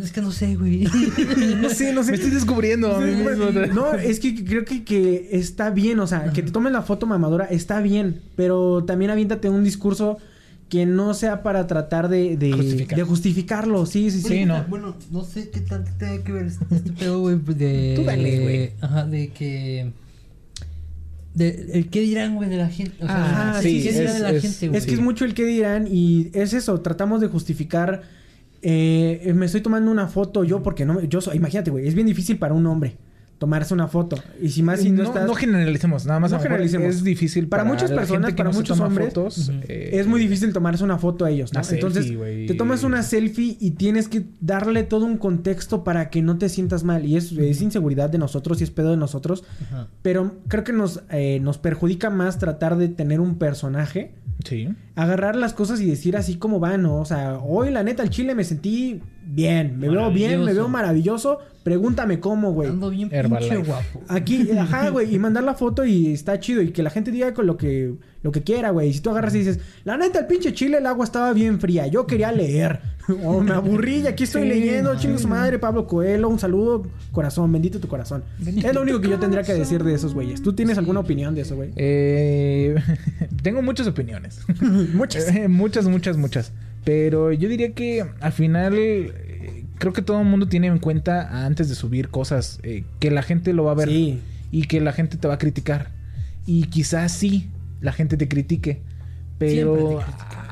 S6: Es que no sé, güey.
S4: No sé, no sé.
S5: Me estoy descubriendo
S4: Sí. No, es que creo que, que está bien, o sea, que te tomen la foto mamadora está bien, pero también aviéntate un discurso que no sea para tratar de, de,
S5: Justificar.
S4: de justificarlo, sí, sí, sí.
S5: Sí, no.
S6: Bueno, no sé qué tanto tenga que ver este pedo, güey, de...
S5: Tú dale, güey.
S6: Ajá, de que... De, el qué dirán, güey, de la gente. O sea,
S4: Ajá,
S6: sí,
S4: sí,
S6: qué
S4: es-
S6: dirán de la
S5: es-
S6: gente, güey.
S4: Es que es mucho el que dirán y es eso, tratamos de justificar. eh, me estoy tomando una foto yo porque no, yo soy, imagínate, güey, es bien difícil para un hombre tomarse una foto. Y si más si no,
S5: no,
S4: estás,
S5: no generalicemos, nada más
S4: No generalicemos.
S5: es difícil
S4: Para muchas
S5: la
S4: personas, para
S5: no
S4: muchos hombres,
S5: fotos, eh,
S4: es muy difícil tomarse una foto a ellos, ¿no?
S5: Una
S4: Entonces
S5: selfie,
S4: te tomas una selfie y tienes que darle todo un contexto para que no te sientas mal. Y es, es inseguridad de nosotros y es pedo de nosotros, pero creo que nos eh, nos perjudica más tratar de tener un personaje
S5: Sí.
S4: agarrar las cosas y decir así como van, ¿no? O sea, hoy la neta al chile me sentí bien, me veo bien, me veo maravilloso, pregúntame cómo, güey.
S6: Ando bien pinche guapo.
S4: Aquí, ajá, güey, y mandar la foto y está chido y que la gente diga con lo que lo que quiera, güey. Y si tú agarras y dices, "La neta el pinche chile el agua estaba bien fría, yo quería leer." O me aburrí y aquí estoy
S5: Sí,
S4: leyendo, chingo su madre, Pablo Coelho, un saludo, corazón, bendito tu corazón. es lo único que yo tendría que decir de esos güeyes. ¿Tú tienes alguna opinión de eso, güey?
S5: Eh, tengo muchas opiniones.
S4: Muchas.
S5: Eh, muchas, muchas, muchas. Pero yo diría que al final eh, creo que todo el mundo tiene en cuenta antes de subir cosas eh, que la gente lo va a ver
S4: Sí.
S5: y que la gente te va a criticar. Y quizás sí, la gente te critique. Pero...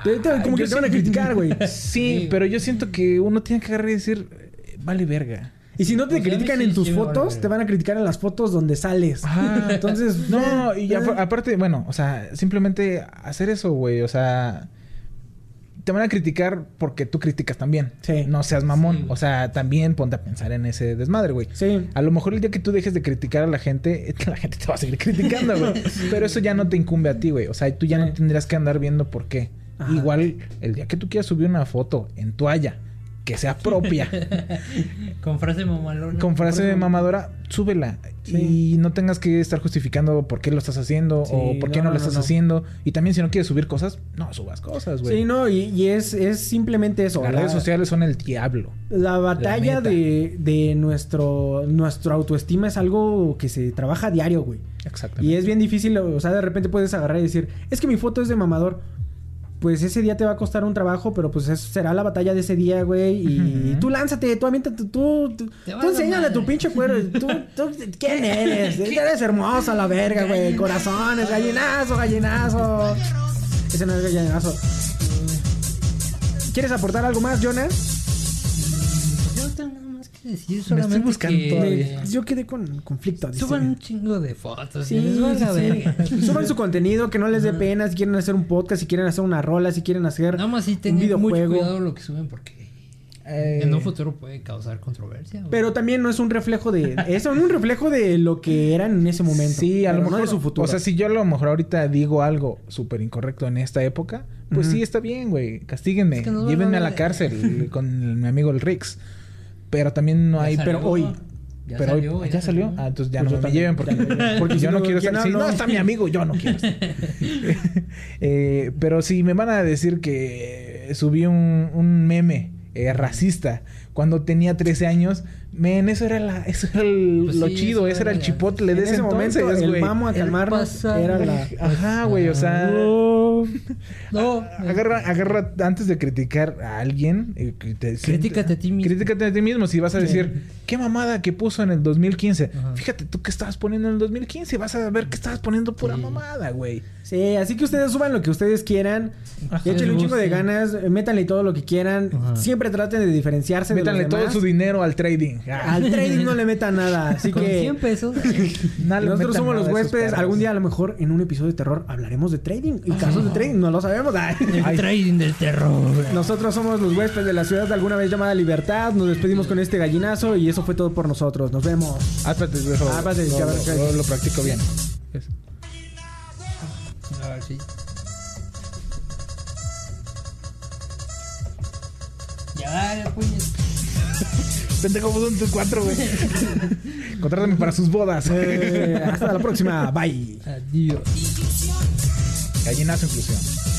S4: Te- te- como
S5: Yo
S4: que te van a
S5: siento-
S4: criticar, güey.
S5: Sí,
S6: Sí.
S5: pero yo siento que uno tiene que agarrar y decir, eh, vale verga.
S4: Y si no te
S6: O sea, a mí
S4: critican
S6: sí-
S4: en tus
S6: sí me vale
S4: fotos, te van a criticar en las fotos donde sales.
S5: Ajá.
S4: Entonces,
S5: No,
S4: eh,
S5: y apa- aparte, bueno, o sea, simplemente hacer eso, güey. O sea, te van a criticar porque tú criticas también.
S4: Sí.
S5: No seas mamón.
S6: Sí,
S5: o sea, también ponte a pensar en ese desmadre, güey.
S4: Sí.
S5: A lo mejor el día que tú dejes de criticar a la gente, la gente te va a seguir criticando, güey. Pero eso ya no te incumbe a ti, güey. O sea, tú ya no tendrías que andar viendo por qué.
S4: Ajá.
S5: Igual, el día que tú quieras subir una foto en toalla que sea propia,
S6: Con frase mamalona.
S5: con frase de mamadora, súbela.
S4: Sí.
S5: Y no tengas que estar justificando por qué lo estás haciendo
S4: Sí,
S5: o por qué no,
S4: no,
S5: lo estás
S4: no.
S5: haciendo. Y también si no quieres subir cosas, no subas cosas, güey.
S4: Sí, no, y, y es, es simplemente eso.
S5: Las
S4: la-
S5: redes sociales son el diablo.
S4: La batalla de, de nuestro, nuestro autoestima es algo que se trabaja a diario, güey.
S5: Exactamente.
S4: Y es bien difícil, o sea, de repente puedes agarrar y decir, es que mi foto es de mamador. Pues ese día te va a costar un trabajo, pero pues eso será la batalla de ese día, güey. Y tú lánzate, tú aviéntate, tú, tú, tú enséñale a tu pinche cuero. Tú, tú, ¿quién eres? Eres hermosa, la verga, güey. Corazones, gallinazo, gallinazo. Ese no es gallinazo. ¿Quieres aportar algo más, Jonas?
S5: Me estoy buscando
S6: que
S5: todavía.
S4: Yo quedé con conflicto. dice.
S6: Suban un chingo de fotos.
S4: Sí,
S6: les
S4: sí. Suban su contenido, que no les dé pena. Si quieren hacer un podcast, si quieren hacer una rola, si quieren hacer
S6: Nada más
S4: un
S6: tengan mucho
S4: videojuego.
S6: cuidado lo que suben porque
S5: Eh,
S6: en un futuro puede causar controversia.
S4: Pero también no es un reflejo de. Es un reflejo de lo que eran en ese momento.
S5: Sí, a lo mejor.
S4: No de su futuro.
S5: O sea, si yo a lo mejor ahorita digo algo súper incorrecto en esta época, pues sí está bien, güey. Castíguenme.
S6: Es que
S5: Llévenme a la
S6: de-
S5: cárcel con mi amigo el Rix. Pero también no hay.
S4: pero hoy.
S6: Ya
S5: pero hoy-
S6: salió,
S5: ¿ya, salió? Ah, entonces ya
S4: Pues
S5: no me
S4: también,
S5: lleven
S4: ya
S5: porque, porque yo no
S4: no,
S5: quiero
S4: ¿quién
S5: estar así.
S4: habla?
S5: No, está mi amigo, yo no quiero estar. Eh, pero si me van a decir que subí un, un meme eh, racista cuando tenía 13 años, men, eso era, la, eso era el-
S6: Pues
S5: lo
S6: sí,
S5: chido,
S6: eso
S5: ese era el chipotle de
S4: en
S5: ese,
S4: ese
S5: entonces,
S4: momento, el
S5: güey.
S4: vamos a
S6: El
S4: calmarnos era la.
S5: Ajá, güey, o sea...
S6: No,
S5: Agarra, agarra antes de criticar a alguien. eh, que te-
S6: Critícate a ti mismo.
S5: Critícate a ti mismo. Si vas a decir, qué mamada que puso en el 2015.
S6: Ajá.
S5: Fíjate tú que estabas poniendo en el 2015. Vas a ver que estabas poniendo pura
S6: Sí.
S5: mamada, güey.
S4: Sí, así que ustedes suban lo que ustedes quieran.
S5: Ajá.
S4: Y échenle un chingo de ganas. Métanle todo lo que quieran.
S6: Ajá.
S4: Siempre traten de diferenciarse
S5: Métanle
S4: de los
S5: todo su dinero al trading. Ah,
S4: Al trading no le metan nada. Así
S6: con
S4: que.
S6: 100 pesos.
S5: no le
S4: Nosotros somos
S5: nada
S4: los huéspedes. Algún día, a lo mejor, en un episodio de terror, hablaremos de trading. Y casos de trading, no lo sabemos. Ay.
S6: El trading del terror.
S4: Nosotros somos los huéspedes de la ciudad de alguna vez llamada Libertad. Nos despedimos con este gallinazo y eso fue todo por nosotros. Nos vemos.
S5: Ah, espérate, dejo-
S4: Ah, espérate,
S5: lo, practico bien.
S6: A ver, sí. Ya, ya, puñet.
S5: Pendejo, son tus cuatro, güey. Contrátame para sus bodas.
S4: Eh, hasta la próxima. Bye.
S6: Adiós.
S5: Gallinazo inclusión.